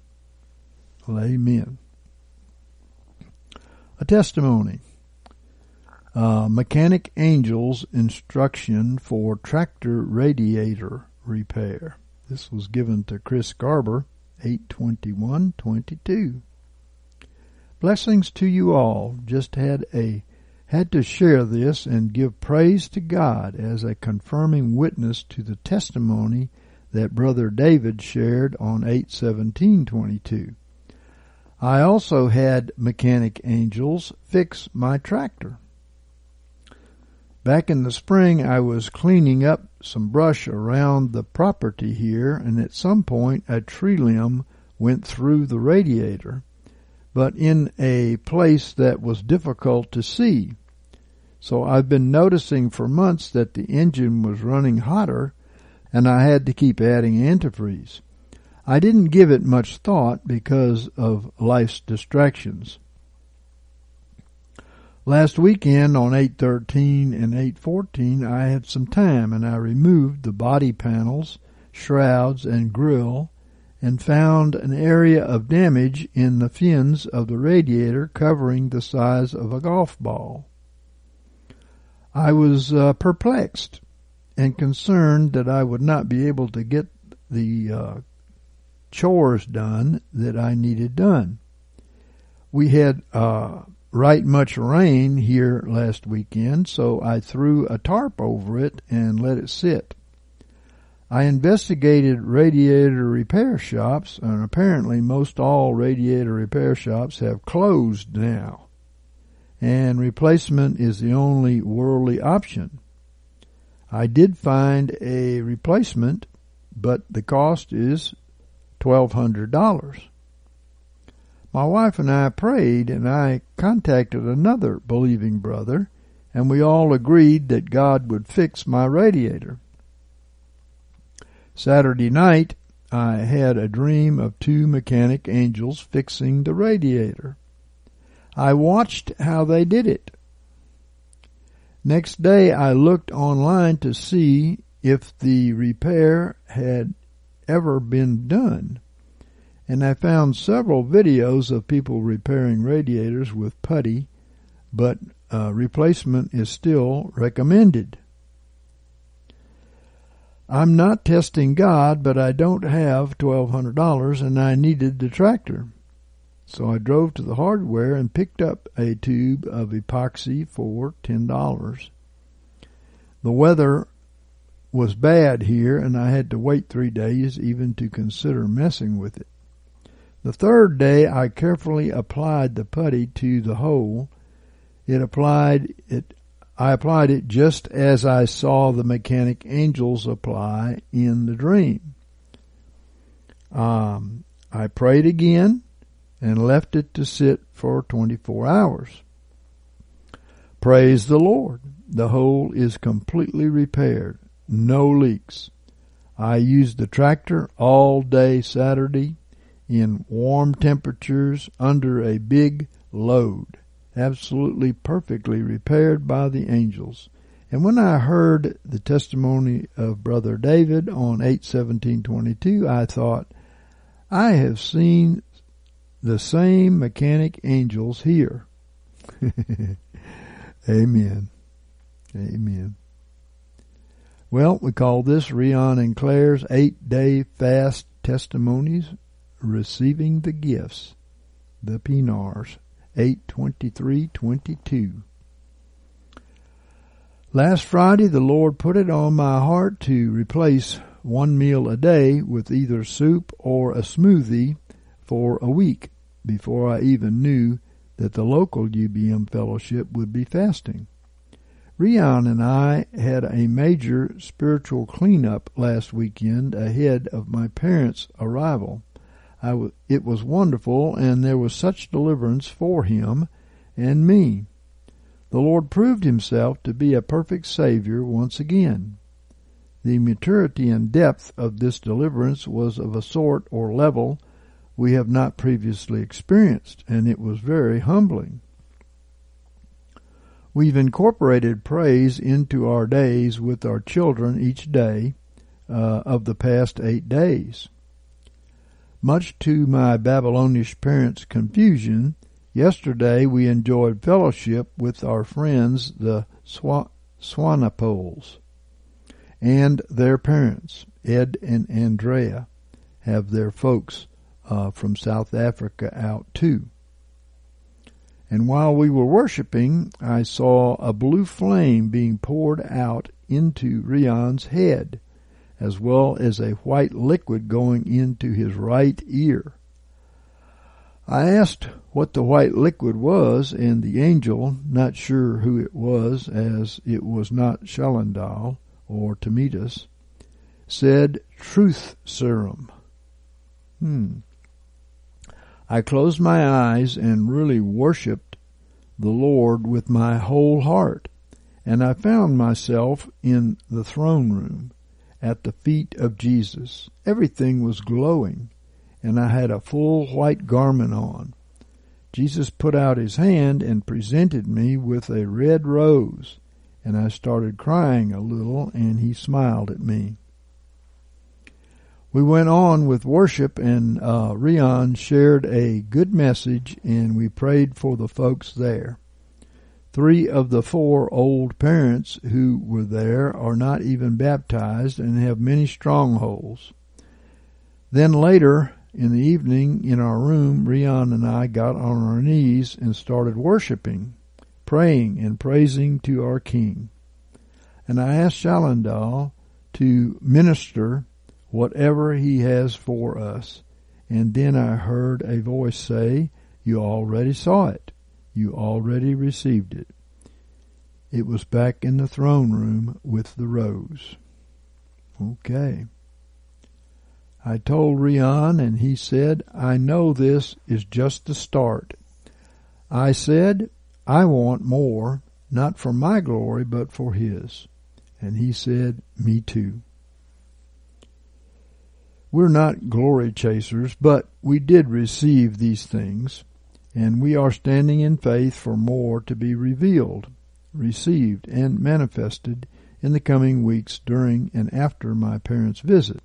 Well, amen. A testimony. Uh, Mechanic Angel's instruction for tractor radiator repair. This was given to Chris Garber, 82122. Blessings to you all. Just had a had to share this and give praise to God as a confirming witness to the testimony that brother David shared on 81722. I also had mechanic angels fix my tractor. Back in the spring I was cleaning up some brush around the property here and at some point a tree limb went through the radiator but in a place that was difficult to see. So I've been noticing for months that the engine was running hotter and I had to keep adding antifreeze. I didn't give it much thought because of life's distractions. Last weekend on 813 and 814 I had some time and I removed the body panels, shrouds, and grill and found an area of damage in the fins of the radiator covering the size of a golf ball. I was uh, perplexed and concerned that I would not be able to get the uh, chores done that I needed done. We had uh, right much rain here last weekend, so I threw a tarp over it and let it sit. I investigated radiator repair shops, and apparently most all radiator repair shops have closed now, and replacement is the only worldly option. I did find a replacement, but the cost is $1,200. My wife and I prayed, and I contacted another believing brother, and we all agreed that God would fix my radiator. Saturday night, I had a dream of two mechanic angels fixing the radiator. I watched how they did it. Next day, I looked online to see if the repair had ever been done. And I found several videos of people repairing radiators with putty, but uh, replacement is still recommended. I'm not testing God, but I don't have $1,200 and I needed the tractor. So I drove to the hardware and picked up a tube of epoxy for $10. The The weather was bad here and I had to wait three days even to consider messing with it. The third day I carefully applied the putty to the hole. It applied it I applied it just as I saw the mechanic angels apply in the dream. Um, I prayed again and left it to sit for 24 hours. Praise the Lord. The hole is completely repaired. No leaks. I used the tractor all day Saturday in warm temperatures under a big load absolutely perfectly repaired by the angels. And when I heard the testimony of Brother David on 81722, I thought, I have seen the same mechanic angels here. <laughs> Amen. Amen. Well, we call this Rion and Claire's eight day fast testimonies, receiving the gifts, the Pinars. 82322. Last Friday, the Lord put it on my heart to replace one meal a day with either soup or a smoothie for a week before I even knew that the local UBM fellowship would be fasting. Rion and I had a major spiritual cleanup last weekend ahead of my parents' arrival it was wonderful, and there was such deliverance for him and me. The Lord proved himself to be a perfect Savior once again. The maturity and depth of this deliverance was of a sort or level we have not previously experienced, and it was very humbling. We've incorporated praise into our days with our children each day uh, of the past eight days. Much to my Babylonish parents' confusion, yesterday we enjoyed fellowship with our friends, the Swa- Swanepoels, and their parents. Ed and Andrea have their folks uh, from South Africa out too. And while we were worshiping, I saw a blue flame being poured out into Rion's head as well as a white liquid going into his right ear. I asked what the white liquid was, and the angel, not sure who it was, as it was not Shalendal or Tamitas, said truth serum. Hmm. I closed my eyes and really worshiped the Lord with my whole heart, and I found myself in the throne room at the feet of Jesus. Everything was glowing, and I had a full white garment on. Jesus put out his hand and presented me with a red rose, and I started crying a little, and he smiled at me. We went on with worship, and uh, Rion shared a good message, and we prayed for the folks there. Three of the four old parents who were there are not even baptized and have many strongholds. Then later in the evening in our room, Rion and I got on our knees and started worshiping, praying and praising to our King. And I asked Shalendal to minister whatever he has for us. And then I heard a voice say, You already saw it. You already received it. It was back in the throne room with the rose. Okay. I told Rion and he said, I know this is just the start. I said, I want more, not for my glory, but for his. And he said, me too. We're not glory chasers, but we did receive these things and we are standing in faith for more to be revealed, received, and manifested in the coming weeks during and after my parents' visit.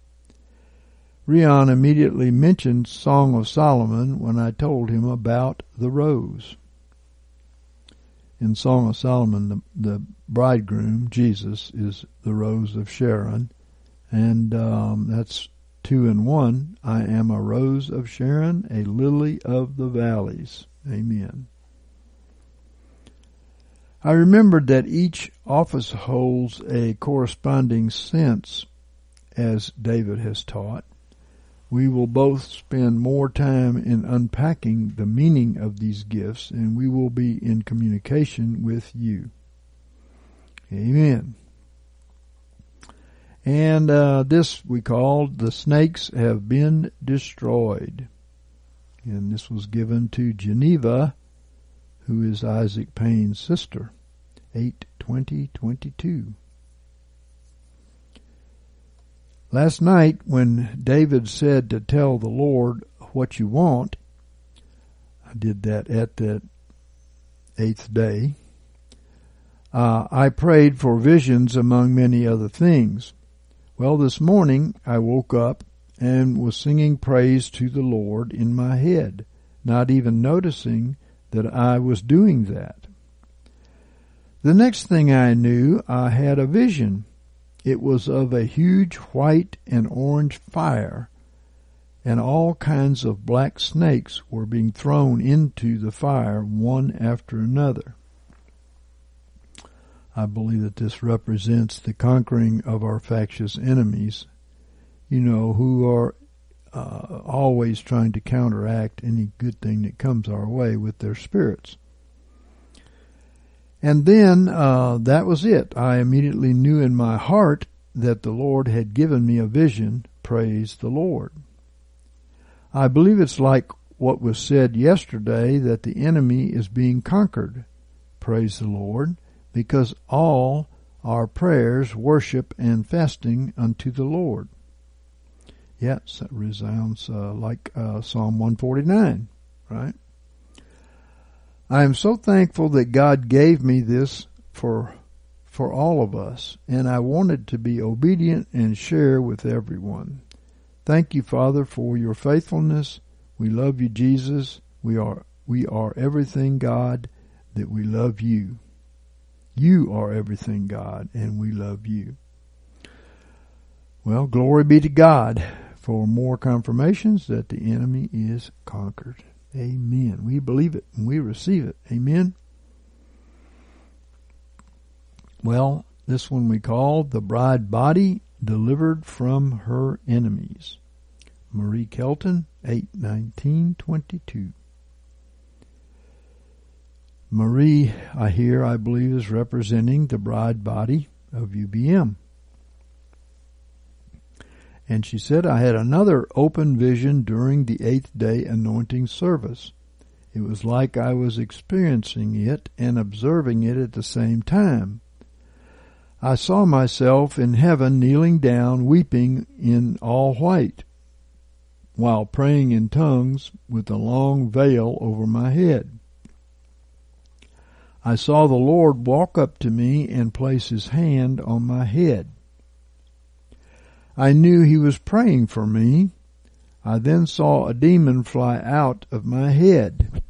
Rion immediately mentioned Song of Solomon when I told him about the rose. In Song of Solomon, the, the bridegroom, Jesus, is the rose of Sharon, and um, that's two and one. I am a rose of Sharon, a lily of the valleys. Amen. I remembered that each office holds a corresponding sense, as David has taught. We will both spend more time in unpacking the meaning of these gifts, and we will be in communication with you. Amen. And uh, this we called The Snakes Have Been Destroyed. And this was given to Geneva who is Isaac Payne's sister. 82022. Last night when David said to tell the Lord what you want, I did that at the eighth day. Uh, I prayed for visions among many other things. Well, this morning I woke up and was singing praise to the Lord in my head, not even noticing that I was doing that. The next thing I knew, I had a vision. It was of a huge white and orange fire, and all kinds of black snakes were being thrown into the fire one after another. I believe that this represents the conquering of our factious enemies, you know, who are uh, always trying to counteract any good thing that comes our way with their spirits. And then uh, that was it. I immediately knew in my heart that the Lord had given me a vision. Praise the Lord. I believe it's like what was said yesterday that the enemy is being conquered. Praise the Lord, because all our prayers, worship, and fasting unto the Lord. Yes, it resounds uh, like uh, Psalm 149, right? I am so thankful that God gave me this for for all of us, and I wanted to be obedient and share with everyone. Thank you, Father, for your faithfulness. We love you, Jesus. We are we are everything, God, that we love you. You are everything, God, and we love you. Well, glory be to God for more confirmations that the enemy is conquered. Amen. We believe it and we receive it. Amen. Well, this one we call The Bride Body Delivered from Her Enemies. Marie Kelton, 81922. Marie, I hear, I believe, is representing the bride body of UBM. And she said, I had another open vision during the eighth day anointing service. It was like I was experiencing it and observing it at the same time. I saw myself in heaven kneeling down, weeping in all white, while praying in tongues with a long veil over my head. I saw the Lord walk up to me and place his hand on my head. I knew he was praying for me. I then saw a demon fly out of my head.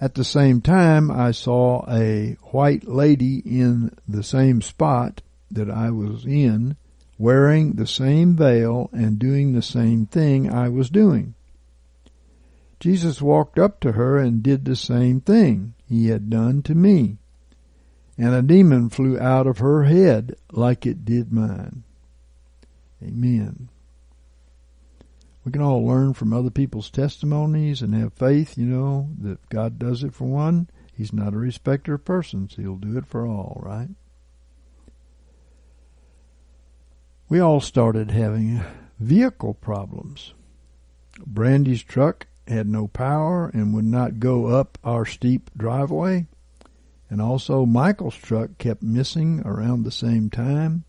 At the same time, I saw a white lady in the same spot that I was in, wearing the same veil and doing the same thing I was doing. Jesus walked up to her and did the same thing he had done to me, and a demon flew out of her head like it did mine. Amen. We can all learn from other people's testimonies and have faith, you know, that God does it for one. He's not a respecter of persons. He'll do it for all, right? We all started having vehicle problems. Brandy's truck had no power and would not go up our steep driveway. And also Michael's truck kept missing around the same time.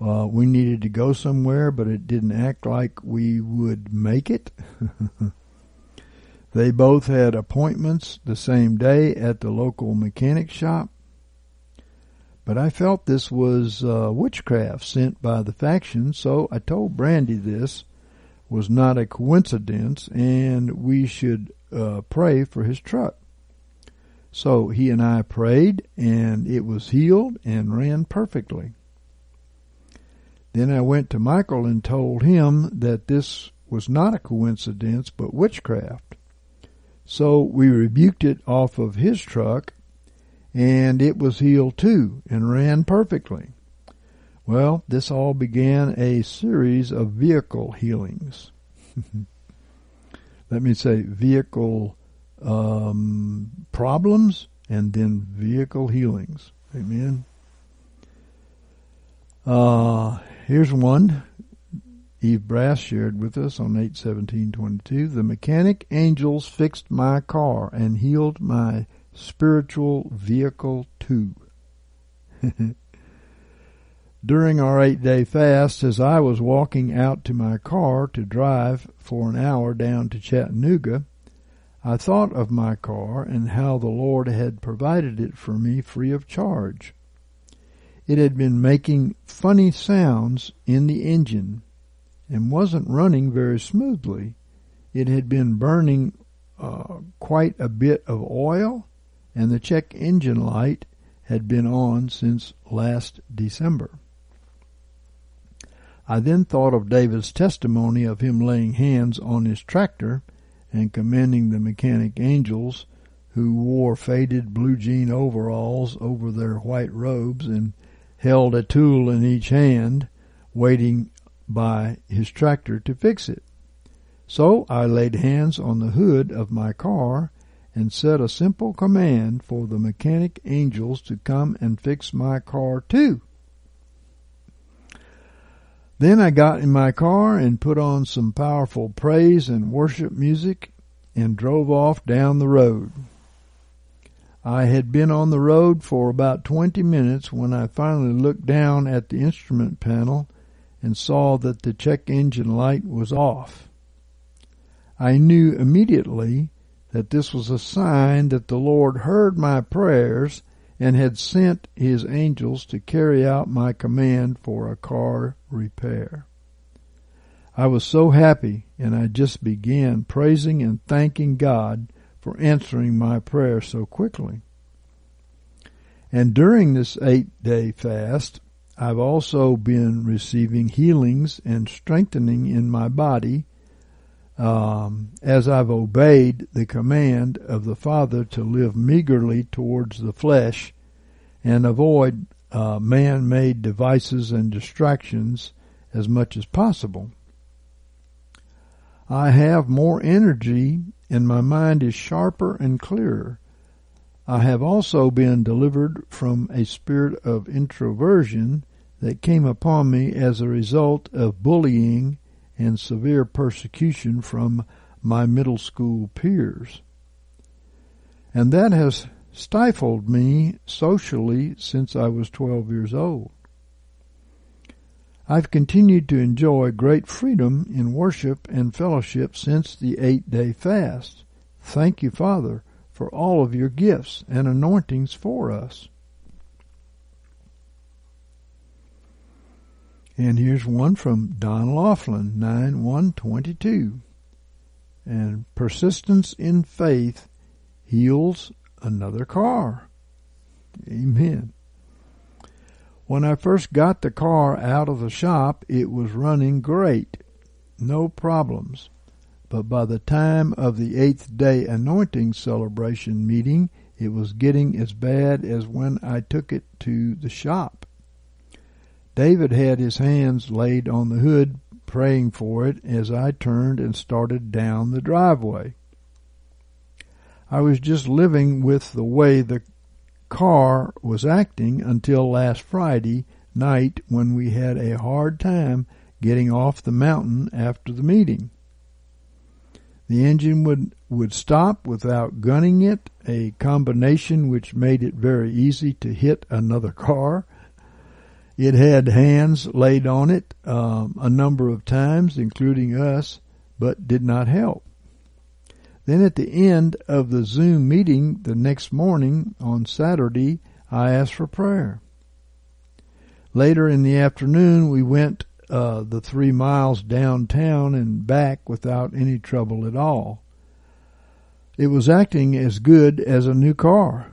Uh, we needed to go somewhere, but it didn't act like we would make it. <laughs> they both had appointments the same day at the local mechanic shop. But I felt this was uh, witchcraft sent by the faction, so I told Brandy this was not a coincidence and we should uh, pray for his truck. So he and I prayed, and it was healed and ran perfectly. Then I went to Michael and told him that this was not a coincidence but witchcraft. So we rebuked it off of his truck and it was healed too and ran perfectly. Well, this all began a series of vehicle healings. <laughs> Let me say vehicle um, problems and then vehicle healings. Amen. Uh, here's one. Eve Brass shared with us on 81722. The mechanic angels fixed my car and healed my spiritual vehicle too. <laughs> During our eight day fast, as I was walking out to my car to drive for an hour down to Chattanooga, I thought of my car and how the Lord had provided it for me free of charge. It had been making funny sounds in the engine and wasn't running very smoothly. It had been burning uh, quite a bit of oil, and the check engine light had been on since last December. I then thought of David's testimony of him laying hands on his tractor and commending the mechanic angels who wore faded blue jean overalls over their white robes and held a tool in each hand, waiting by his tractor to fix it. So I laid hands on the hood of my car and said a simple command for the mechanic angels to come and fix my car too. Then I got in my car and put on some powerful praise and worship music and drove off down the road. I had been on the road for about 20 minutes when I finally looked down at the instrument panel and saw that the check engine light was off. I knew immediately that this was a sign that the Lord heard my prayers and had sent his angels to carry out my command for a car repair. I was so happy and I just began praising and thanking God for answering my prayer so quickly. And during this eight day fast, I've also been receiving healings and strengthening in my body um, as I've obeyed the command of the Father to live meagerly towards the flesh and avoid uh, man made devices and distractions as much as possible. I have more energy and my mind is sharper and clearer. I have also been delivered from a spirit of introversion that came upon me as a result of bullying and severe persecution from my middle school peers. And that has stifled me socially since I was 12 years old. I've continued to enjoy great freedom in worship and fellowship since the eight day fast. Thank you, Father, for all of your gifts and anointings for us. And here's one from Don Laughlin, 9 122. And persistence in faith heals another car. Amen. When I first got the car out of the shop, it was running great. No problems. But by the time of the eighth day anointing celebration meeting, it was getting as bad as when I took it to the shop. David had his hands laid on the hood, praying for it as I turned and started down the driveway. I was just living with the way the car was acting until last Friday night when we had a hard time getting off the mountain after the meeting. The engine would, would stop without gunning it, a combination which made it very easy to hit another car. It had hands laid on it um, a number of times, including us, but did not help. Then at the end of the Zoom meeting the next morning on Saturday, I asked for prayer. Later in the afternoon, we went uh, the three miles downtown and back without any trouble at all. It was acting as good as a new car.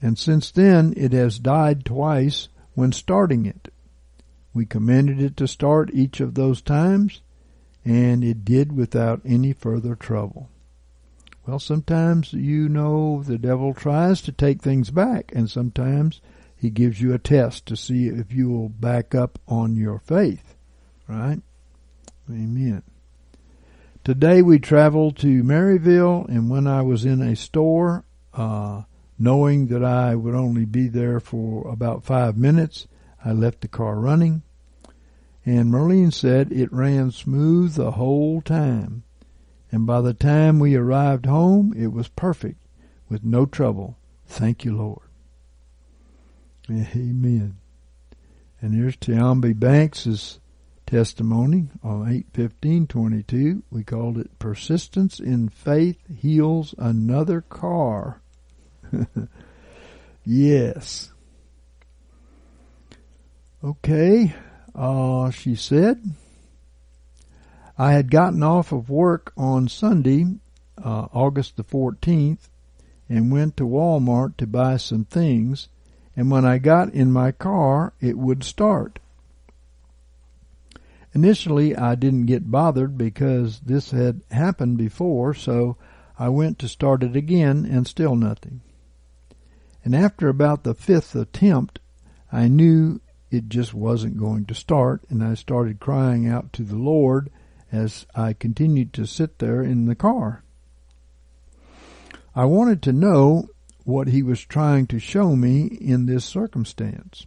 And since then, it has died twice when starting it. We commanded it to start each of those times, and it did without any further trouble. Well, sometimes you know the devil tries to take things back, and sometimes he gives you a test to see if you will back up on your faith. Right? Amen. Today we traveled to Maryville, and when I was in a store, uh, knowing that I would only be there for about five minutes, I left the car running. And Merlene said it ran smooth the whole time. And by the time we arrived home, it was perfect with no trouble. Thank you, Lord. Amen. And here's Tiambi Banks's testimony on 81522. We called it Persistence in Faith Heals Another Car. <laughs> yes. Okay, uh, she said, I had gotten off of work on Sunday, uh, August the 14th, and went to Walmart to buy some things, and when I got in my car, it would start. Initially, I didn't get bothered because this had happened before, so I went to start it again and still nothing. And after about the fifth attempt, I knew it just wasn't going to start, and I started crying out to the Lord as I continued to sit there in the car. I wanted to know what he was trying to show me in this circumstance.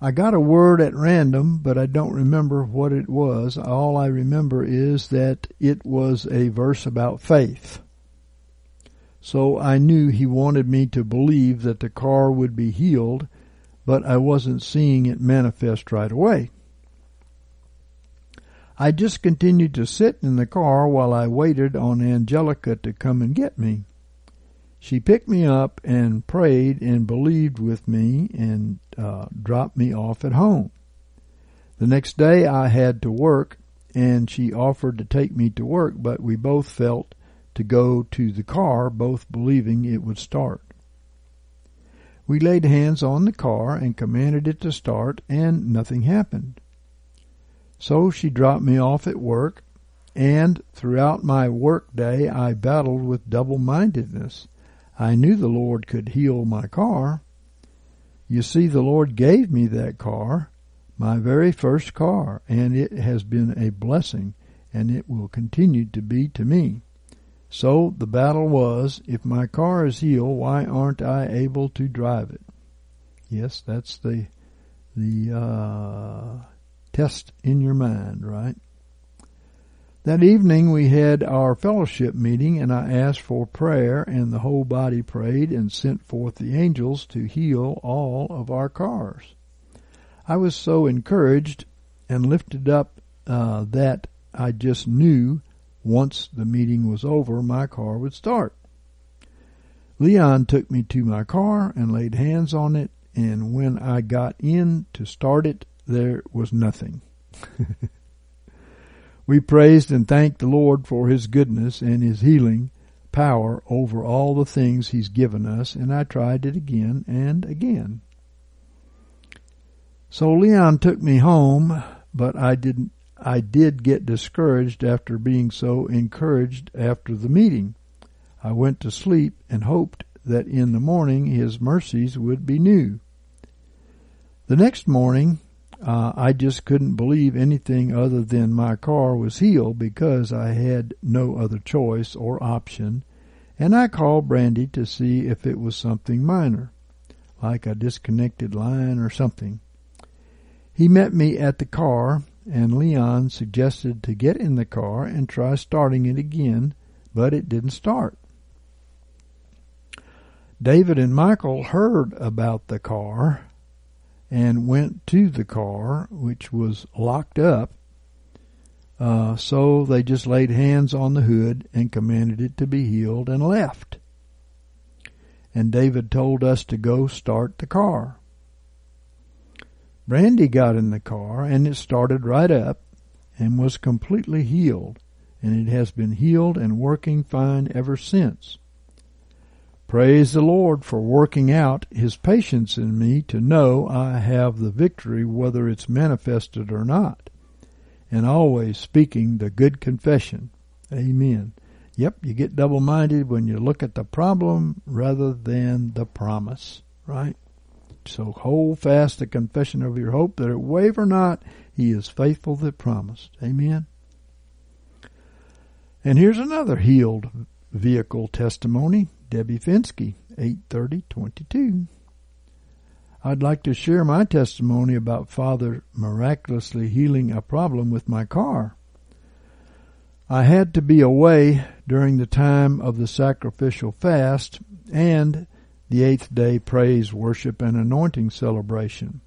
I got a word at random, but I don't remember what it was. All I remember is that it was a verse about faith. So I knew he wanted me to believe that the car would be healed, but I wasn't seeing it manifest right away. I just continued to sit in the car while I waited on Angelica to come and get me. She picked me up and prayed and believed with me and uh, dropped me off at home. The next day I had to work and she offered to take me to work, but we both felt to go to the car, both believing it would start. We laid hands on the car and commanded it to start, and nothing happened. So she dropped me off at work, and throughout my work day I battled with double-mindedness. I knew the Lord could heal my car. You see, the Lord gave me that car, my very first car, and it has been a blessing, and it will continue to be to me. So the battle was, if my car is healed, why aren't I able to drive it? Yes, that's the the uh, test in your mind, right? That evening we had our fellowship meeting and I asked for prayer and the whole body prayed and sent forth the angels to heal all of our cars. I was so encouraged and lifted up uh, that I just knew once the meeting was over my car would start. Leon took me to my car and laid hands on it and when I got in to start it there was nothing. <laughs> we praised and thanked the Lord for His goodness and His healing power over all the things He's given us, and I tried it again and again. So Leon took me home, but I didn't. I did get discouraged after being so encouraged after the meeting. I went to sleep and hoped that in the morning his mercies would be new. The next morning, uh, I just couldn't believe anything other than my car was healed because I had no other choice or option, and I called Brandy to see if it was something minor, like a disconnected line or something. He met me at the car, and Leon suggested to get in the car and try starting it again, but it didn't start. David and Michael heard about the car and went to the car, which was locked up. Uh, so they just laid hands on the hood and commanded it to be healed and left. And David told us to go start the car. Brandy got in the car and it started right up and was completely healed, and it has been healed and working fine ever since. Praise the Lord for working out His patience in me to know I have the victory whether it's manifested or not, and always speaking the good confession. Amen. Yep, you get double minded when you look at the problem rather than the promise, right? So hold fast the confession of your hope that it waver not. He is faithful that promised. Amen. And here's another healed vehicle testimony. Debbie Finsky, 83022. I'd like to share my testimony about Father miraculously healing a problem with my car. I had to be away during the time of the sacrificial fast and the eighth day praise, worship, and anointing celebration.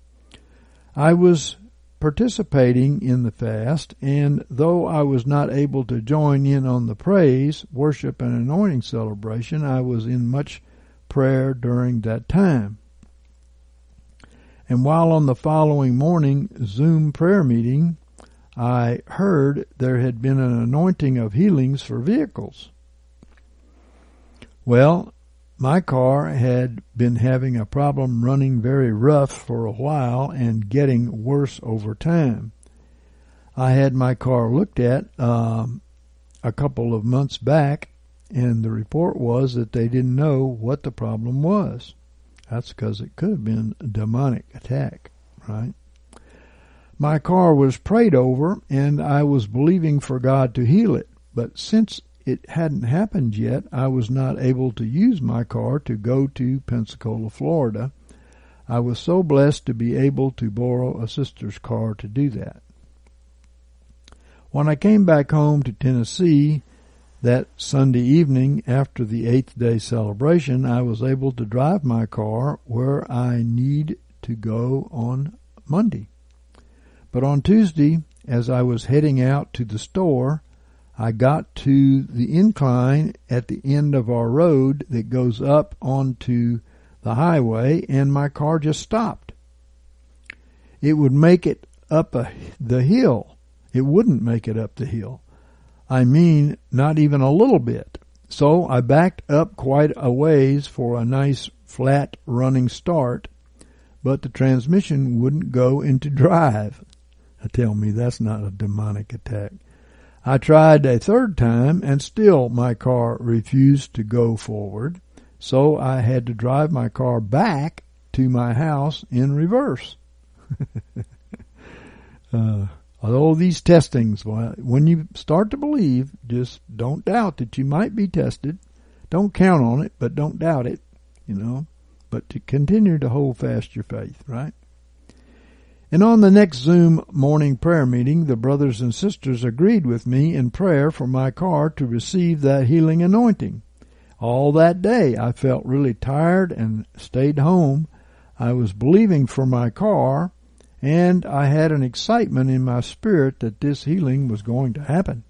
I was participating in the fast, and though I was not able to join in on the praise, worship, and anointing celebration, I was in much prayer during that time. And while on the following morning Zoom prayer meeting, I heard there had been an anointing of healings for vehicles. Well, my car had been having a problem running very rough for a while and getting worse over time. I had my car looked at um, a couple of months back, and the report was that they didn't know what the problem was. That's because it could have been a demonic attack, right? My car was prayed over, and I was believing for God to heal it. But since it hadn't happened yet, I was not able to use my car to go to Pensacola, Florida. I was so blessed to be able to borrow a sister's car to do that. When I came back home to Tennessee that Sunday evening after the eighth day celebration, I was able to drive my car where I need to go on Monday. But on Tuesday, as I was heading out to the store, I got to the incline at the end of our road that goes up onto the highway and my car just stopped. It would make it up a, the hill. It wouldn't make it up the hill. I mean, not even a little bit. So I backed up quite a ways for a nice flat running start, but the transmission wouldn't go into drive. I Tell me that's not a demonic attack. I tried a third time and still my car refused to go forward, so I had to drive my car back to my house in reverse. <laughs> uh, all these testings, when you start to believe, just don't doubt that you might be tested. Don't count on it, but don't doubt it, you know. But to continue to hold fast your faith, right? And on the next Zoom morning prayer meeting, the brothers and sisters agreed with me in prayer for my car to receive that healing anointing. All that day I felt really tired and stayed home. I was believing for my car and I had an excitement in my spirit that this healing was going to happen.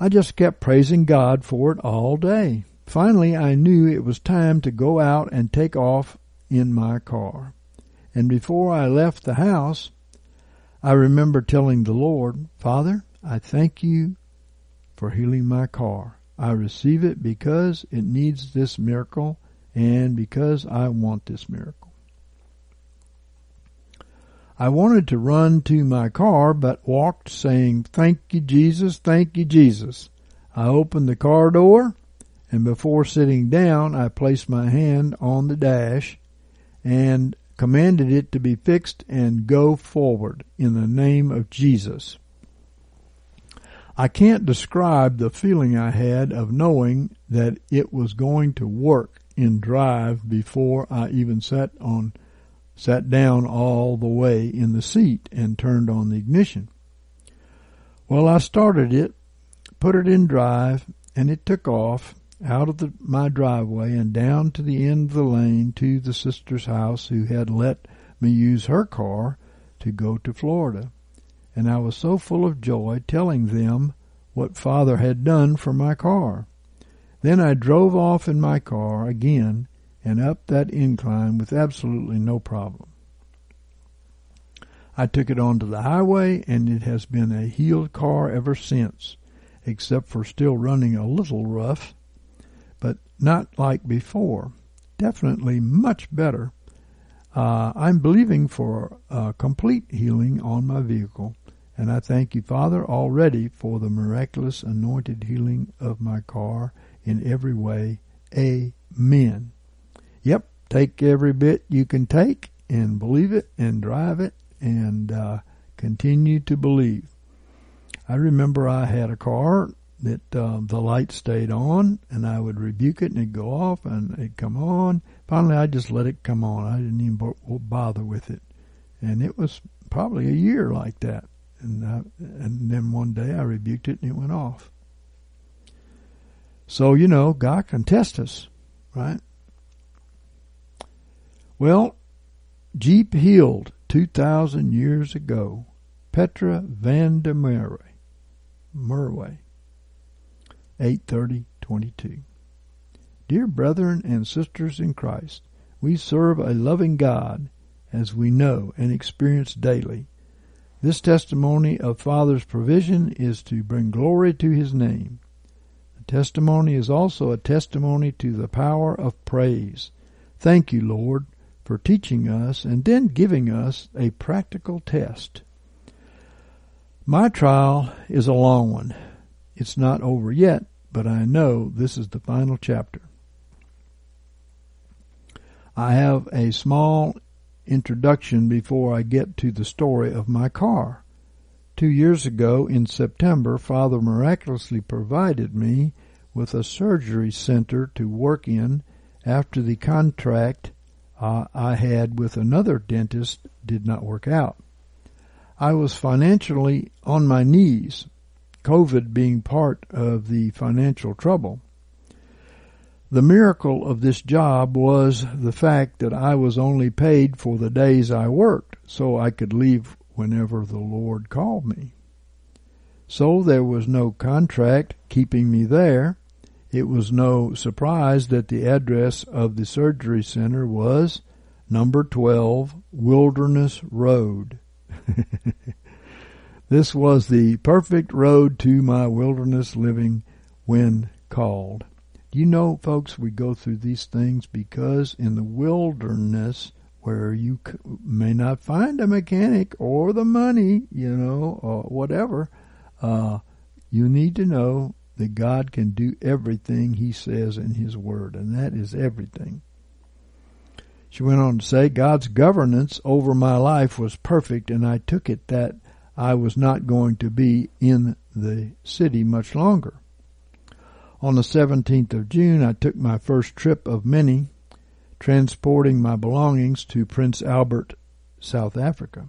I just kept praising God for it all day. Finally, I knew it was time to go out and take off in my car. And before I left the house, I remember telling the Lord, Father, I thank you for healing my car. I receive it because it needs this miracle and because I want this miracle. I wanted to run to my car, but walked saying, Thank you, Jesus, thank you, Jesus. I opened the car door, and before sitting down, I placed my hand on the dash and commanded it to be fixed and go forward in the name of Jesus. I can't describe the feeling I had of knowing that it was going to work in drive before I even sat on sat down all the way in the seat and turned on the ignition. Well, I started it, put it in drive, and it took off out of the, my driveway and down to the end of the lane to the sister's house who had let me use her car to go to Florida. And I was so full of joy telling them what father had done for my car. Then I drove off in my car again and up that incline with absolutely no problem. I took it onto the highway and it has been a healed car ever since, except for still running a little rough not like before. Definitely much better. Uh, I'm believing for complete healing on my vehicle, And I thank you, Father, already for the miraculous anointed healing of my car in every way. Amen. Yep, take every bit you can take and believe it and drive it and uh, continue to believe. I remember I had a car that uh, the light stayed on and I would rebuke it and it'd go off and it'd come on. Finally, I just let it come on. I didn't even bother with it. And it was probably a year like that. And, I, and then one day I rebuked it and it went off. So, you know, God can test us, right? Well, Jeep healed 2,000 years ago. Petra van der Merwe. Merwe. 83022. Dear brethren and sisters in Christ, we serve a loving God as we know and experience daily. This testimony of Father's provision is to bring glory to His name. The testimony is also a testimony to the power of praise. Thank you, Lord, for teaching us and then giving us a practical test. My trial is a long one. It's not over yet, but I know this is the final chapter. I have a small introduction before I get to the story of my car. Two years ago in September, Father miraculously provided me with a surgery center to work in after the contract uh, I had with another dentist did not work out. I was financially on my knees, COVID being part of the financial trouble. The miracle of this job was the fact that I was only paid for the days I worked, so I could leave whenever the Lord called me. So there was no contract keeping me there. It was no surprise that the address of the surgery center was number 12 Wilderness Road. <laughs> this was the perfect road to my wilderness living when called. You know, folks, we go through these things because in the wilderness where you may not find a mechanic or the money, you know, or whatever, uh, you need to know that God can do everything He says in His Word, and that is everything. She went on to say, God's governance over my life was perfect, and I took it that I was not going to be in the city much longer. On the 17th of June, I took my first trip of many, transporting my belongings to Prince Albert, South Africa.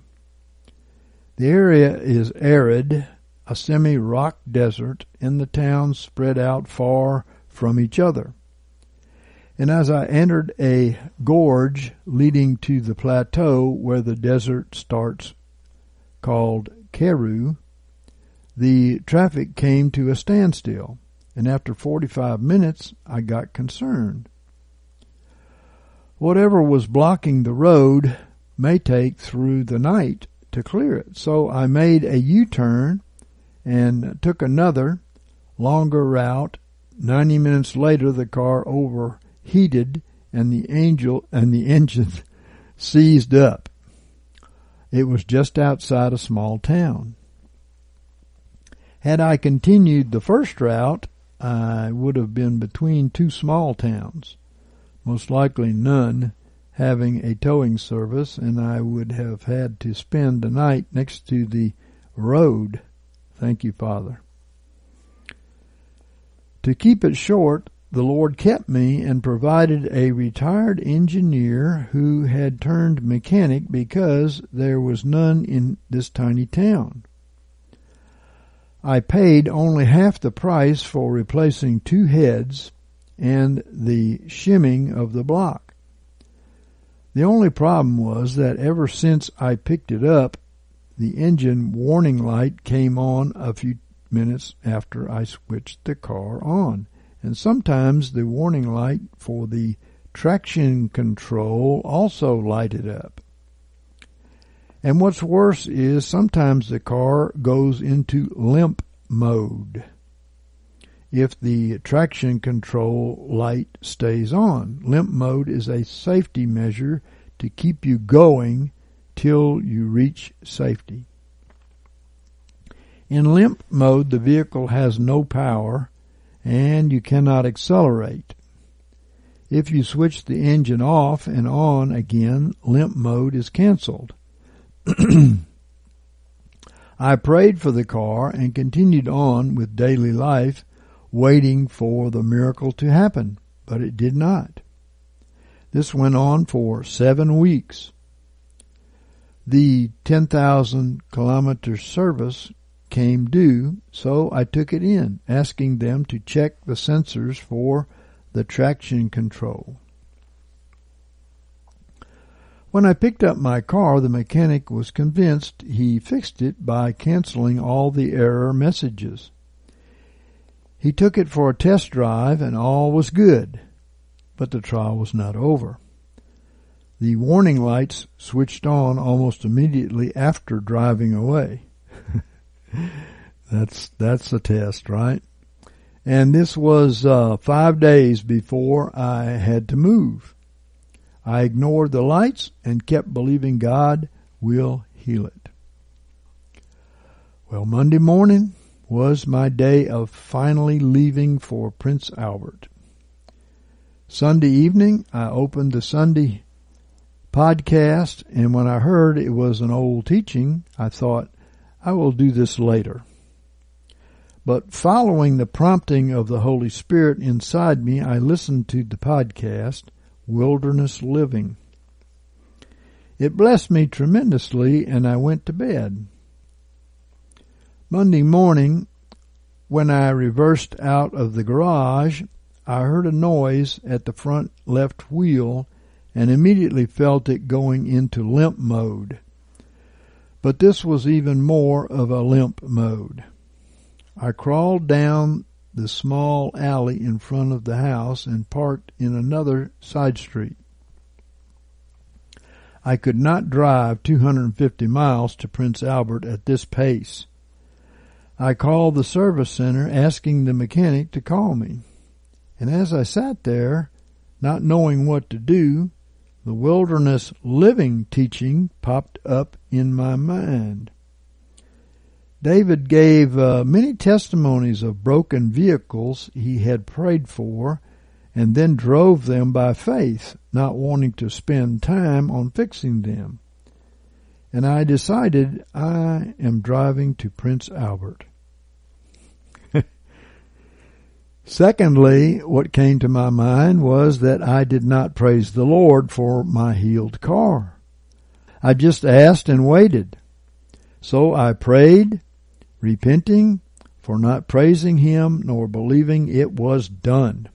The area is arid, a semi-rock desert, and the towns spread out far from each other. And as I entered a gorge leading to the plateau where the desert starts, called Karoo, the traffic came to a standstill, and after 45 minutes I got concerned. Whatever was blocking the road may take through the night to clear it, so I made a U-turn and took another, longer route. Ninety minutes later, the car overheated and the angel and the engine <laughs> seized up. It was just outside a small town. Had I continued the first route, I would have been between two small towns, most likely none having a towing service, and I would have had to spend the night next to the road. Thank you, Father. To keep it short, the Lord kept me and provided a retired engineer who had turned mechanic because there was none in this tiny town. I paid only half the price for replacing two heads and the shimming of the block. The only problem was that ever since I picked it up, the engine warning light came on a few minutes after I switched the car on and sometimes the warning light for the traction control also lighted up. And what's worse is sometimes the car goes into limp mode if the traction control light stays on. Limp mode is a safety measure to keep you going till you reach safety. In limp mode, the vehicle has no power and you cannot accelerate. If you switch the engine off and on again, limp mode is canceled. <clears throat> I prayed for the car and continued on with daily life, waiting for the miracle to happen, but it did not. This went on for seven weeks. The 10,000 kilometer service came due, so I took it in, asking them to check the sensors for the traction control. When I picked up my car, the mechanic was convinced he fixed it by canceling all the error messages. He took it for a test drive and all was good, but the trial was not over. The warning lights switched on almost immediately after driving away. That's that's a test, right? And this was uh, five days before I had to move. I ignored the lights and kept believing God will heal it. Well, Monday morning was my day of finally leaving for Prince Albert. Sunday evening, I opened the Sunday podcast, and when I heard it was an old teaching, I thought, I will do this later. But following the prompting of the Holy Spirit inside me, I listened to the podcast, Wilderness Living. It blessed me tremendously, and I went to bed. Monday morning, when I reversed out of the garage, I heard a noise at the front left wheel and immediately felt it going into limp mode. But this was even more of a limp mode. I crawled down the small alley in front of the house and parked in another side street. I could not drive 250 miles to Prince Albert at this pace. I called the service center asking the mechanic to call me. And as I sat there, not knowing what to do, the wilderness living teaching popped up in my mind. David gave uh, many testimonies of broken vehicles he had prayed for and then drove them by faith, not wanting to spend time on fixing them. And I decided I am driving to Prince Albert. Secondly, what came to my mind was that I did not praise the Lord for my healed car. I just asked and waited. So I prayed repenting for not praising him nor believing it was done.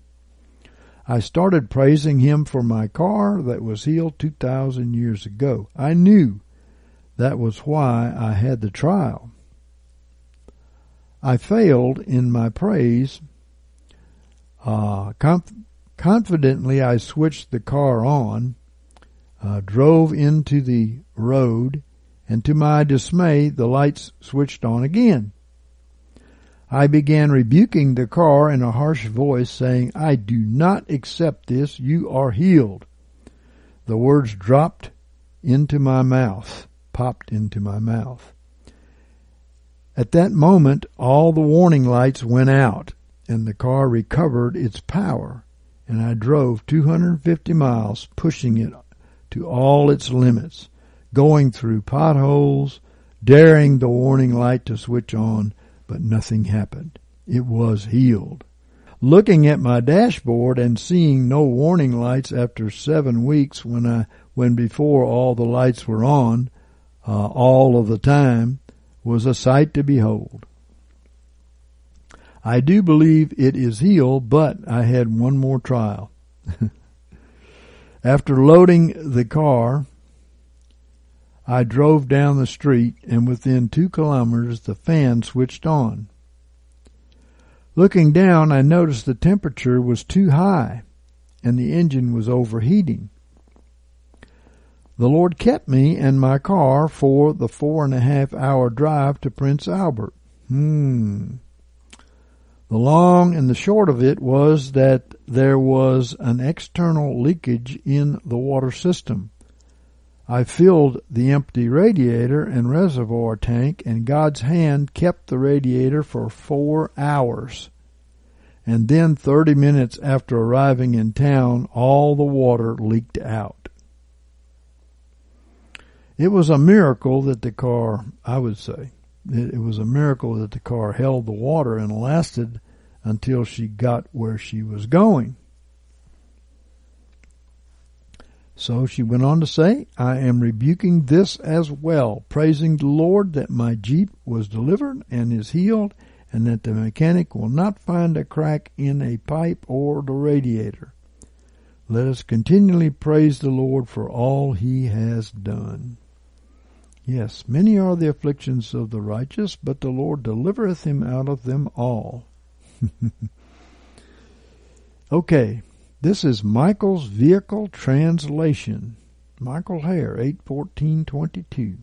I started praising him for my car that was healed 2,000 years ago. I knew that was why I had the trial. I failed in my praise. Uh, conf- confidently, I switched the car on, uh, drove into the road, and to my dismay, the lights switched on again. I began rebuking the car in a harsh voice, saying, I do not accept this. You are healed. The words dropped into my mouth, popped into my mouth. At that moment, all the warning lights went out, and the car recovered its power, and I drove 250 miles, pushing it to all its limits going through potholes, daring the warning light to switch on, but nothing happened. It was healed. Looking at my dashboard and seeing no warning lights after seven weeks when I, when before all the lights were on, uh, all of the time, was a sight to behold. I do believe it is healed, but I had one more trial. <laughs> After loading the car, I drove down the street, and within two kilometers the fan switched on. Looking down, I noticed the temperature was too high, and the engine was overheating. The Lord kept me and my car for the four and a half hour drive to Prince Albert. Hmm. The long and the short of it was that there was an external leakage in the water system I filled the empty radiator and reservoir tank, and God's hand kept the radiator for four hours. And then 30 minutes after arriving in town, all the water leaked out. It was a miracle that the car, I would say, it, was a miracle that the car held the water and lasted until she got where she was going. So she went on to say, I am rebuking this as well, praising the Lord that my Jeep was delivered and is healed, and that the mechanic will not find a crack in a pipe or the radiator. Let us continually praise the Lord for all he has done. Yes, many are the afflictions of the righteous, but the Lord delivereth him out of them all. <laughs> okay, this is Michael's vehicle translation. Michael Hare, 81422.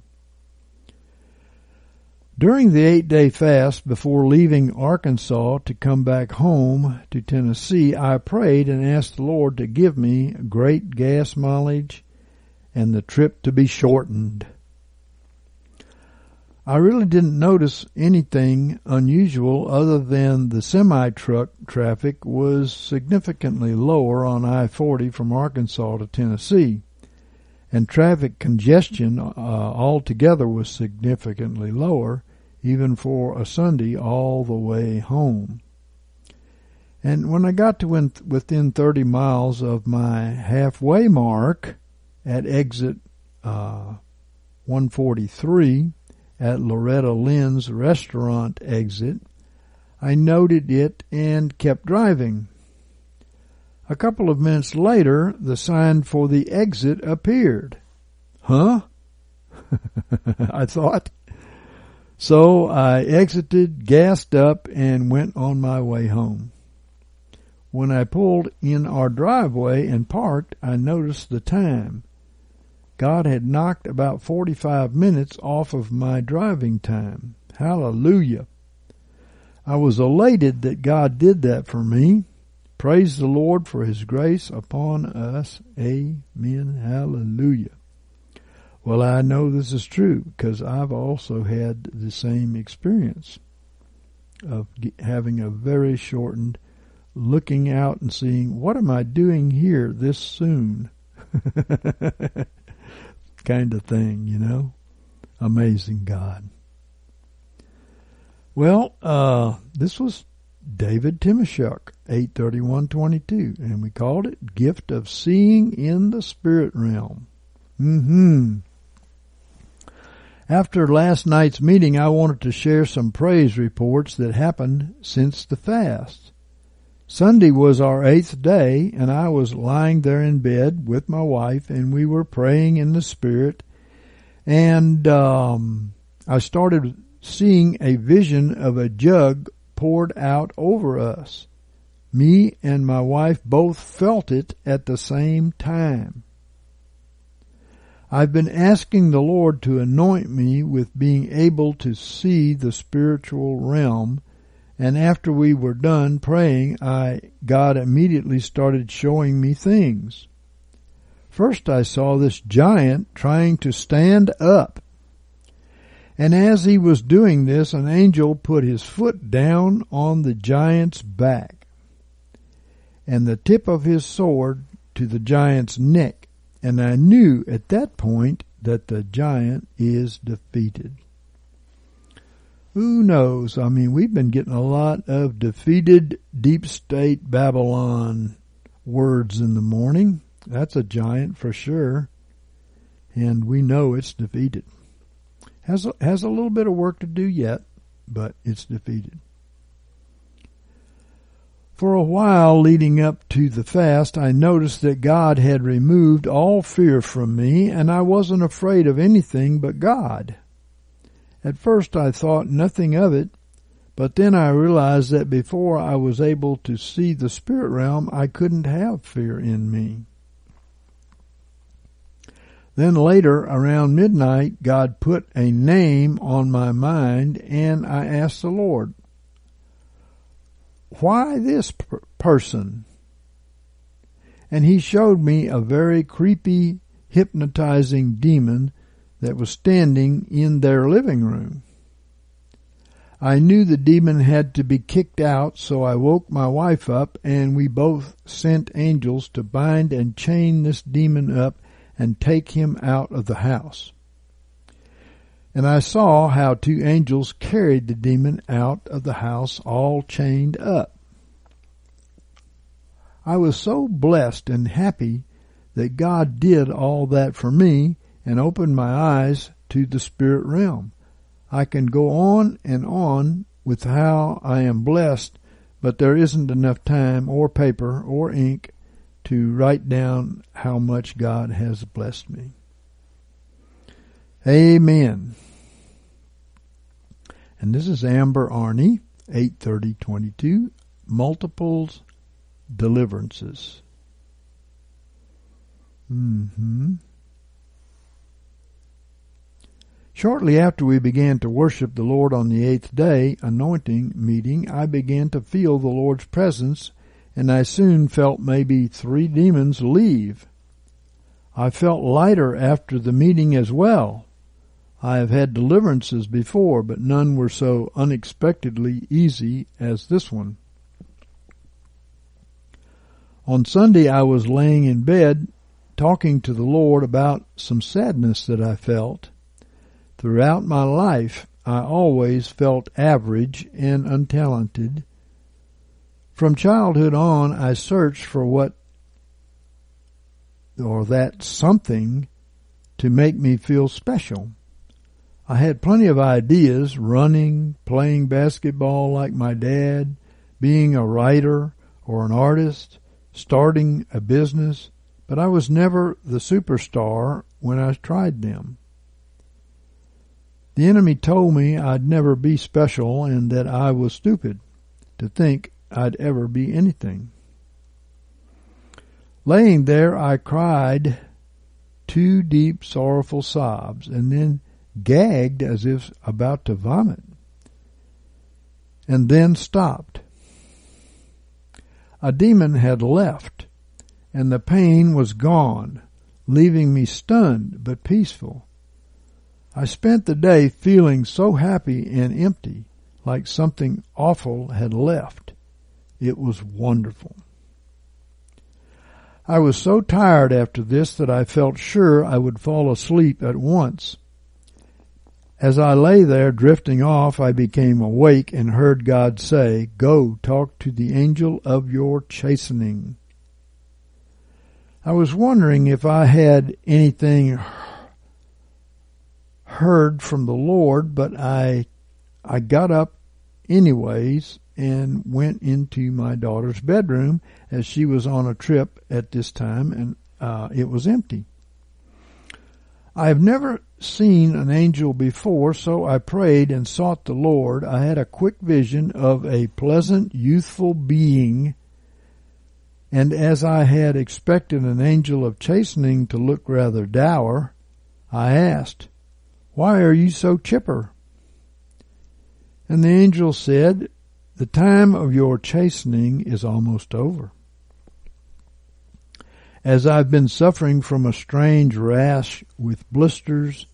During the eight day fast before leaving Arkansas to come back home to Tennessee, I prayed and asked the Lord to give me great gas mileage and the trip to be shortened. I really didn't notice anything unusual other than the semi truck traffic was significantly lower on I 40 from Arkansas to Tennessee, and traffic congestion uh, altogether was significantly lower, even for a Sunday all the way home. And when I got to within 30 miles of my halfway mark at exit uh, 143, at Loretta Lynn's restaurant exit. I noted it and kept driving. A couple of minutes later, the sign for the exit appeared. Huh? <laughs> I thought. So I exited, gassed up, and went on my way home. When I pulled in our driveway and parked, I noticed the time. God had knocked about 45 minutes off of my driving time. Hallelujah. I was elated that God did that for me. Praise the Lord for His grace upon us. Amen. Hallelujah. Well, I know this is true because I've also had the same experience of having a very shortened looking out and seeing, what am I doing here this soon? <laughs> kind of thing, you know. Amazing God. Well, uh, this was David Timashuk, 83122, and we called it Gift of Seeing in the Spirit Realm. hmm After last night's meeting, I wanted to share some praise reports that happened since the fast. Sunday was our eighth day, and I was lying there in bed with my wife, and we were praying in the Spirit. And um, I started seeing a vision of a jug poured out over us. Me and my wife both felt it at the same time. I've been asking the Lord to anoint me with being able to see the spiritual realm and after we were done praying, I, God immediately started showing me things. First I saw this giant trying to stand up. And as he was doing this, an angel put his foot down on the giant's back and the tip of his sword to the giant's neck. And I knew at that point that the giant is defeated who knows? I mean, we've been getting a lot of defeated deep state Babylon words in the morning. That's a giant for sure. And we know it's defeated. Has a, has a little bit of work to do yet, but it's defeated. For a while leading up to the fast, I noticed that God had removed all fear from me and I wasn't afraid of anything but God. At first I thought nothing of it, but then I realized that before I was able to see the spirit realm, I couldn't have fear in me. Then later, around midnight, God put a name on my mind and I asked the Lord, why this per- person? And he showed me a very creepy hypnotizing demon that was standing in their living room. I knew the demon had to be kicked out, so I woke my wife up and we both sent angels to bind and chain this demon up and take him out of the house. And I saw how two angels carried the demon out of the house all chained up. I was so blessed and happy that God did all that for me and opened my eyes to the spirit realm. I can go on and on with how I am blessed, but there isn't enough time or paper or ink to write down how much God has blessed me. Amen. And this is Amber Arney, 83022, multiples deliverances. hmm Shortly after we began to worship the Lord on the eighth day, anointing meeting, I began to feel the Lord's presence and I soon felt maybe three demons leave. I felt lighter after the meeting as well. I have had deliverances before, but none were so unexpectedly easy as this one. On Sunday I was laying in bed talking to the Lord about some sadness that I felt. Throughout my life, I always felt average and untalented. From childhood on, I searched for what or that something to make me feel special. I had plenty of ideas running, playing basketball like my dad, being a writer or an artist, starting a business, but I was never the superstar when I tried them. The enemy told me I'd never be special and that I was stupid to think I'd ever be anything. Laying there, I cried two deep, sorrowful sobs and then gagged as if about to vomit and then stopped. A demon had left and the pain was gone, leaving me stunned but peaceful. I spent the day feeling so happy and empty, like something awful had left. It was wonderful. I was so tired after this that I felt sure I would fall asleep at once. As I lay there drifting off, I became awake and heard God say, Go talk to the angel of your chastening. I was wondering if I had anything heard from the Lord, but I I got up anyways and went into my daughter's bedroom as she was on a trip at this time and uh, it was empty. I have never seen an angel before, so I prayed and sought the Lord. I had a quick vision of a pleasant, youthful being, and as I had expected an angel of chastening to look rather dour, I asked, why are you so chipper? And the angel said, The time of your chastening is almost over. As I've been suffering from a strange rash with blisters,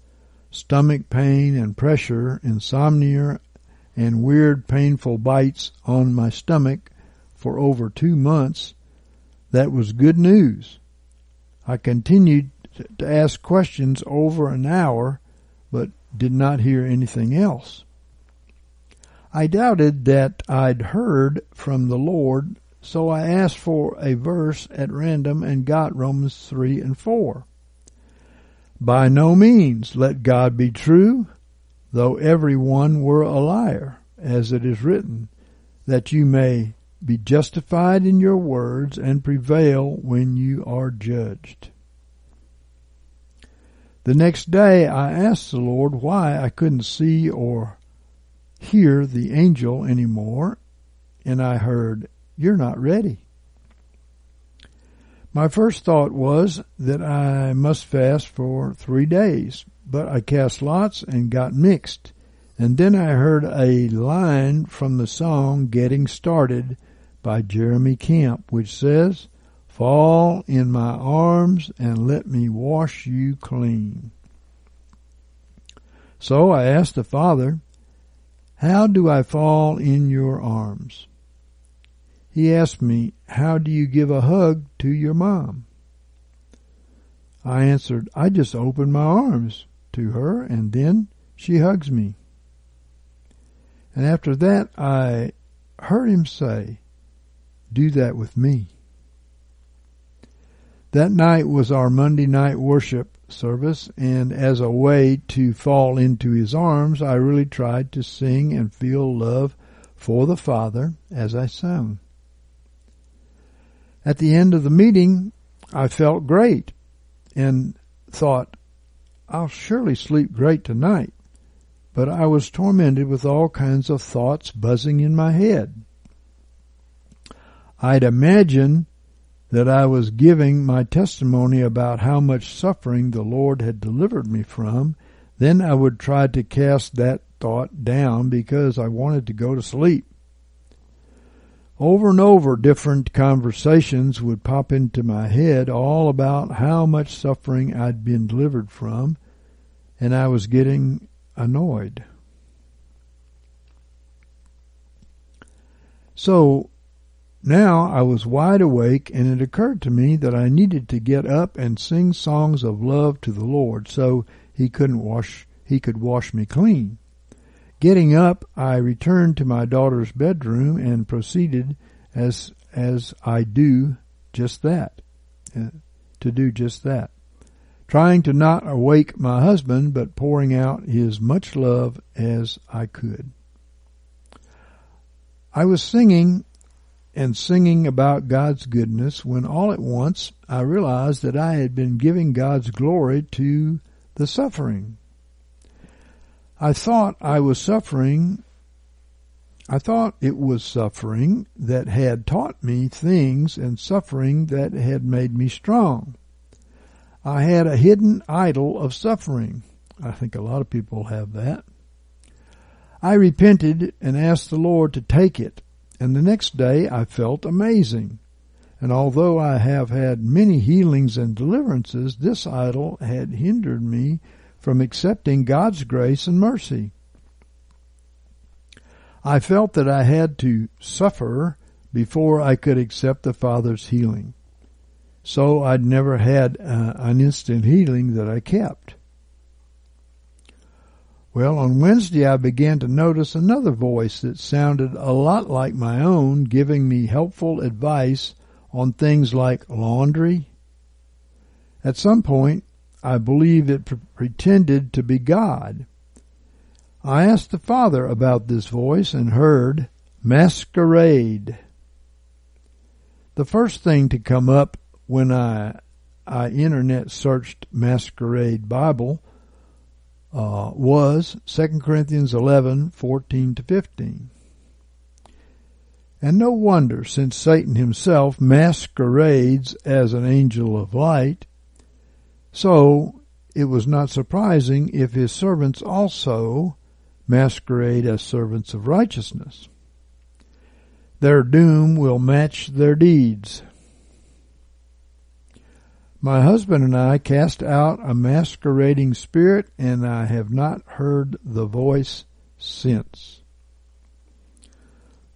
stomach pain and pressure, insomnia, and weird painful bites on my stomach for over two months, that was good news. I continued to ask questions over an hour but did not hear anything else. I doubted that I'd heard from the Lord, so I asked for a verse at random and got Romans 3 and 4. By no means let God be true, though every one were a liar, as it is written, that you may be justified in your words and prevail when you are judged. The next day I asked the Lord why I couldn't see or hear the angel anymore, and I heard, You're not ready. My first thought was that I must fast for three days, but I cast lots and got mixed. And then I heard a line from the song Getting Started by Jeremy Camp, which says, Fall in my arms and let me wash you clean. So I asked the Father, How do I fall in your arms? He asked me, How do you give a hug to your mom? I answered, I just open my arms to her and then she hugs me. And after that, I heard him say, Do that with me. That night was our Monday night worship service, and as a way to fall into his arms, I really tried to sing and feel love for the Father as I sang. At the end of the meeting, I felt great and thought, I'll surely sleep great tonight. But I was tormented with all kinds of thoughts buzzing in my head. I'd imagine that I was giving my testimony about how much suffering the Lord had delivered me from, then I would try to cast that thought down because I wanted to go to sleep. Over and over, different conversations would pop into my head all about how much suffering I'd been delivered from, and I was getting annoyed. So now I was wide awake, and it occurred to me that I needed to get up and sing songs of love to the Lord so he couldn't wash he could wash me clean. Getting up, I returned to my daughter's bedroom and proceeded as as I do just that, uh, to do just that, trying to not awake my husband, but pouring out his much love as I could. I was singing and singing about God's goodness when all at once I realized that I had been giving God's glory to the suffering. I thought I was suffering I thought it was suffering that had taught me things and suffering that had made me strong. I had a hidden idol of suffering. I think a lot of people have that. I repented and asked the Lord to take it and the next day I felt amazing. And although I have had many healings and deliverances, this idol had hindered me from accepting God's grace and mercy. I felt that I had to suffer before I could accept the Father's healing. So I'd never had uh, an instant healing that I kept. Well, on Wednesday I began to notice another voice that sounded a lot like my own, giving me helpful advice on things like laundry. At some point, I believe it pre- pretended to be God. I asked the Father about this voice and heard masquerade. The first thing to come up when I I internet searched masquerade Bible uh, was 2 Corinthians 11, 14 to 15. And no wonder, since Satan himself masquerades as an angel of light, so it was not surprising if his servants also masquerade as servants of righteousness. Their doom will match their deeds. My husband and I cast out a masquerading spirit, and I have not heard the voice since.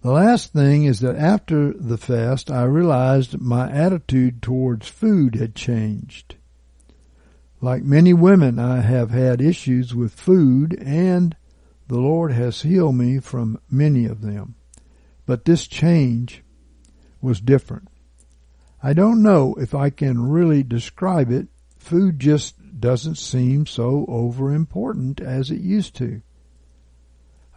The last thing is that after the fast, I realized my attitude towards food had changed. Like many women, I have had issues with food, and the Lord has healed me from many of them. But this change was different. I don't know if I can really describe it. Food just doesn't seem so over important as it used to.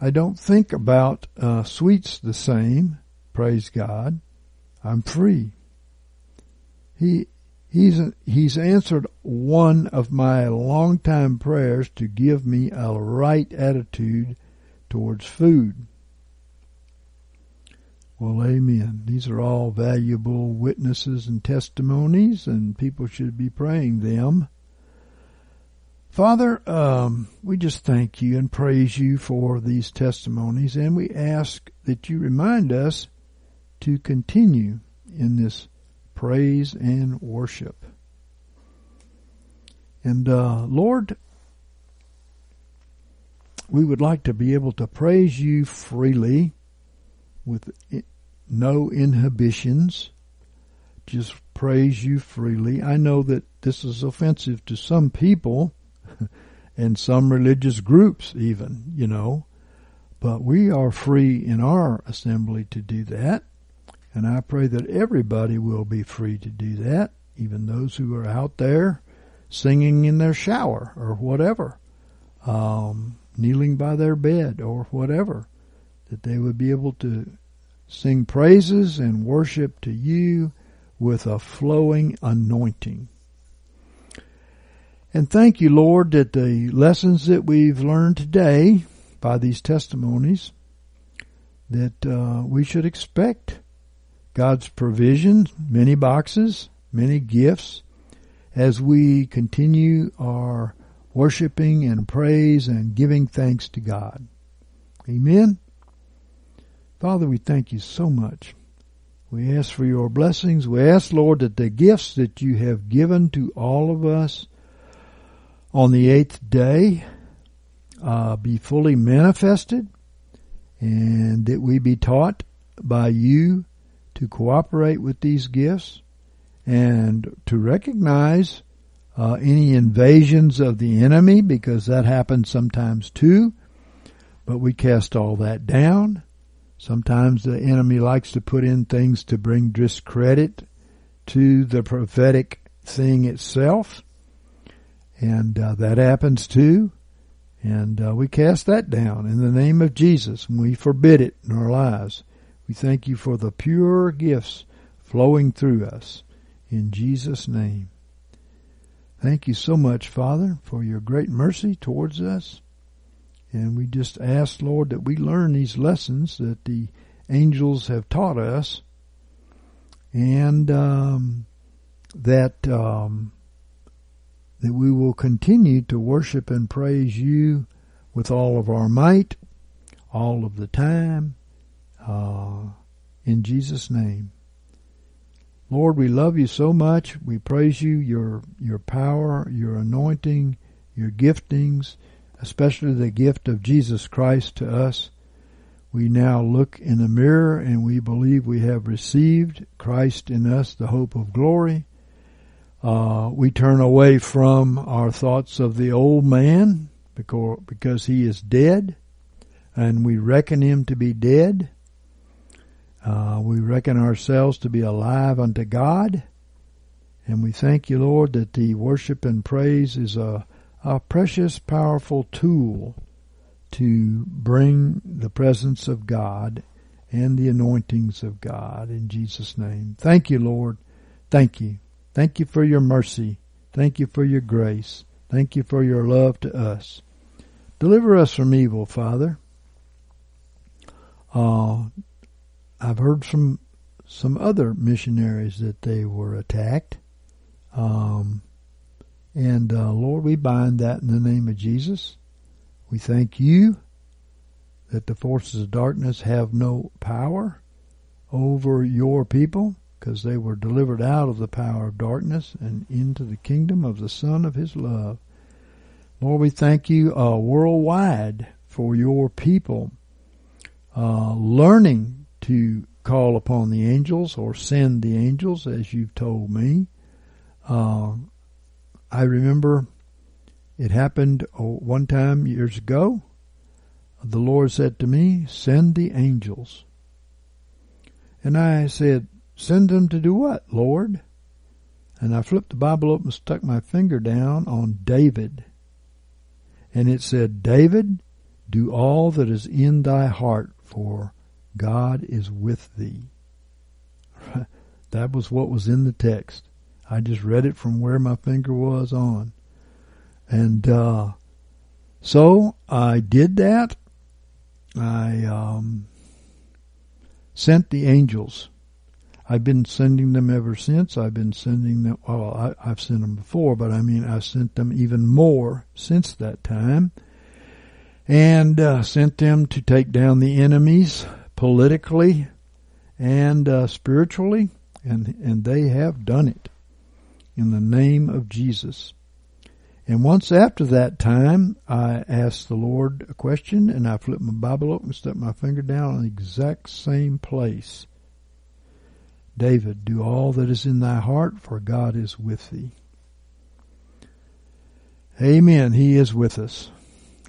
I don't think about uh, sweets the same. Praise God. I'm free. He he's he's answered one of my longtime prayers to give me a right attitude towards food. Well, amen. These are all valuable witnesses and testimonies, and people should be praying them. Father, um, we just thank you and praise you for these testimonies, and we ask that you remind us to continue in this praise and worship. And uh, Lord, we would like to be able to praise you freely with no inhibitions. Just praise you freely. I know that this is offensive to some people <laughs> and some religious groups even, you know, but we are free in our assembly to do that. And I pray that everybody will be free to do that, even those who are out there singing in their shower or whatever, um, kneeling by their bed or whatever, that they would be able to sing praises and worship to you with a flowing anointing. And thank you, Lord, that the lessons that we've learned today by these testimonies, that uh, we should expect God's provision, many boxes, many gifts, as we continue our worshiping and praise and giving thanks to God. Amen. Father, we thank you so much. We ask for your blessings. We ask, Lord, that the gifts that you have given to all of us on the eighth day uh, be fully manifested and that we be taught by you to cooperate with these gifts and to recognize uh, any invasions of the enemy because that happens sometimes too. But we cast all that down. Sometimes the enemy likes to put in things to bring discredit to the prophetic thing itself. And uh, that happens too. And uh, we cast that down in the name of Jesus and we forbid it in our lives. We thank you for the pure gifts flowing through us in Jesus' name. Thank you so much, Father, for your great mercy towards us. And we just ask, Lord, that we learn these lessons that the angels have taught us and um, that um, that we will continue to worship and praise you with all of our might, all of the time, uh, in Jesus' name. Lord, we love you so much. We praise you, your, your power, your anointing, your giftings, especially the gift of Jesus Christ to us. We now look in the mirror and we believe we have received Christ in us, the hope of glory. Uh, we turn away from our thoughts of the old man because, because he is dead and we reckon him to be dead uh, we reckon ourselves to be alive unto God. And we thank you, Lord, that the worship and praise is a, a precious, powerful tool to bring the presence of God and the anointings of God in Jesus' name. Thank you, Lord. Thank you. Thank you for your mercy. Thank you for your grace. Thank you for your love to us. Deliver us from evil, Father. Uh, I've heard from some other missionaries that they were attacked. Um, and uh, Lord, we bind that in the name of Jesus. We thank you that the forces of darkness have no power over your people because they were delivered out of the power of darkness and into the kingdom of the Son of His love. Lord, we thank you uh, worldwide for your people uh, learning to call upon the angels or send the angels, as you've told me. Uh, I remember it happened oh, one time years ago. The Lord said to me, Send the angels. And I said, Send them to do what, Lord? And I flipped the Bible open and stuck my finger down on David. And it said, David, do all that is in thy heart, for God is with thee. <laughs> that was what was in the text. I just read it from where my finger was on. And uh, so I did that. I um, sent the angels. I've been sending them ever since. I've been sending them, well, I, have sent them before, but I mean, I sent them even more since that time. And uh, sent them to take down the enemies politically and uh, spiritually And, and they have done it in the name of Jesus. And once after that time, I asked the Lord a question and I flipped my Bible open and stuck my finger down on the exact same place. David, do all that is in thy heart, for God is with thee. Amen. He is with us.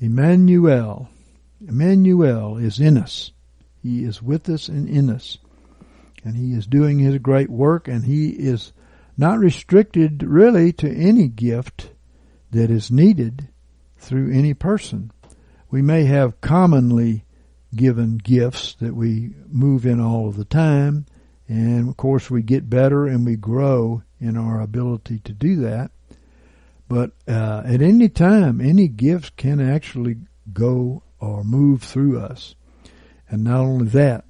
Emmanuel. Emmanuel is in us. He is with us and in us. And he is doing his great work and he is not restricted really to any gift that is needed through any person. We may have commonly given gifts that we move in all of the time, and of course we get better and we grow in our ability to do that. But uh, at any time, any gift can actually go or move through us. And not only that,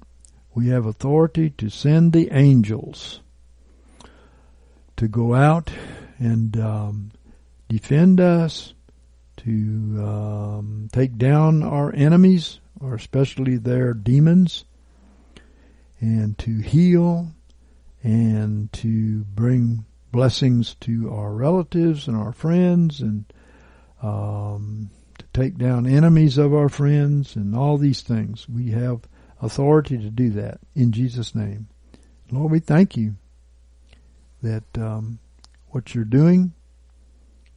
we have authority to send the angels to go out and um, defend us, to um, take down our enemies, or especially their demons, and to heal and to bring blessings to our relatives and our friends and um, to take down enemies of our friends and all these things. We have authority to do that in Jesus' name. Lord, we thank you that um, what you're doing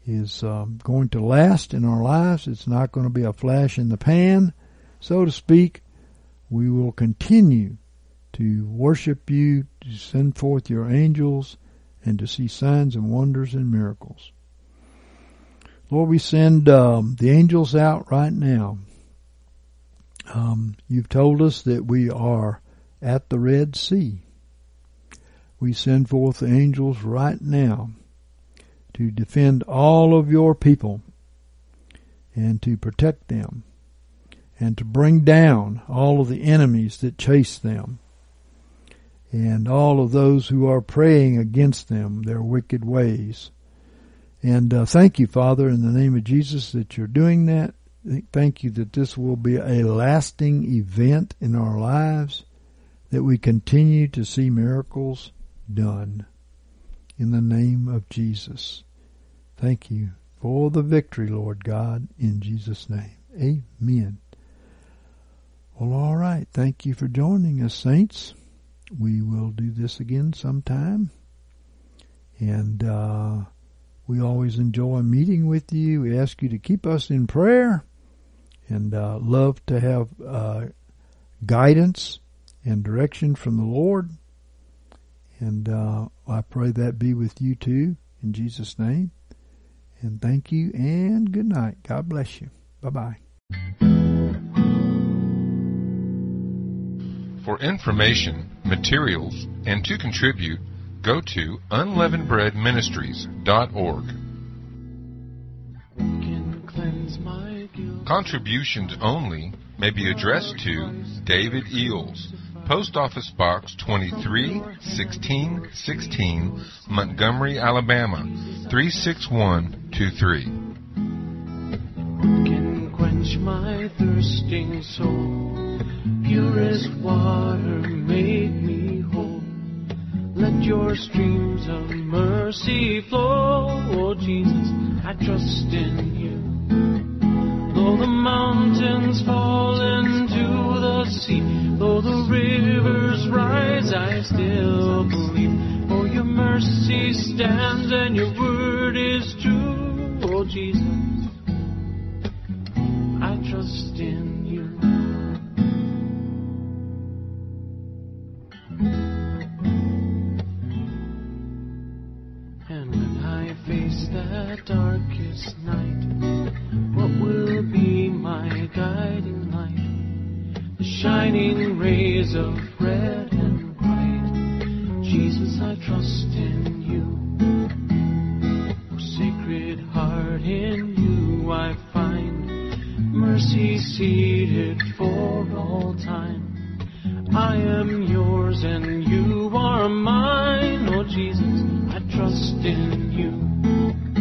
is um, going to last in our lives. It's not going to be a flash in the pan, so to speak. We will continue to worship you, to send forth your angels, and to see signs and wonders and miracles. Lord, we send um, the angels out right now. Um, you've told us that we are at the Red Sea. We send forth angels right now to defend all of your people and to protect them and to bring down all of the enemies that chase them and all of those who are praying against them, their wicked ways. And uh, thank you, Father, in the name of Jesus, that you're doing that. Thank you that this will be a lasting event in our lives, that we continue to see miracles done in the name of Jesus. Thank you for the victory, Lord God, in Jesus' name. Amen. Well, all right. Thank you for joining us, saints. We will do this again sometime. And uh, we always enjoy meeting with you. We ask you to keep us in prayer and uh, love to have uh, guidance and direction from the Lord. And uh, I pray that be with you too, in Jesus' name. And thank you and good night. God bless you. Bye bye. For information, materials, and to contribute, go to unleavenedbreadministries.org. Can cleanse. Contributions only may be addressed to David Eells, Post Office Box 231616, Montgomery, Alabama 36123. Can quench my thirsting soul. Purest water make me whole. Let your streams of mercy flow. Oh Jesus, I trust in you. Though the mountains fall into the sea, though the rivers rise, I still believe. For your mercy stands and your word is true. Oh Jesus, I trust in you. And when I face that darkest night, what will be my guiding light? The shining rays of red and white. Jesus, I trust in you. Oh, sacred heart, in you I find mercy seated for all time. I am yours and you are mine, oh Jesus, I trust in you.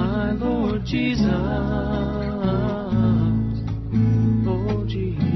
My Lord Jesus. Oh Jesus.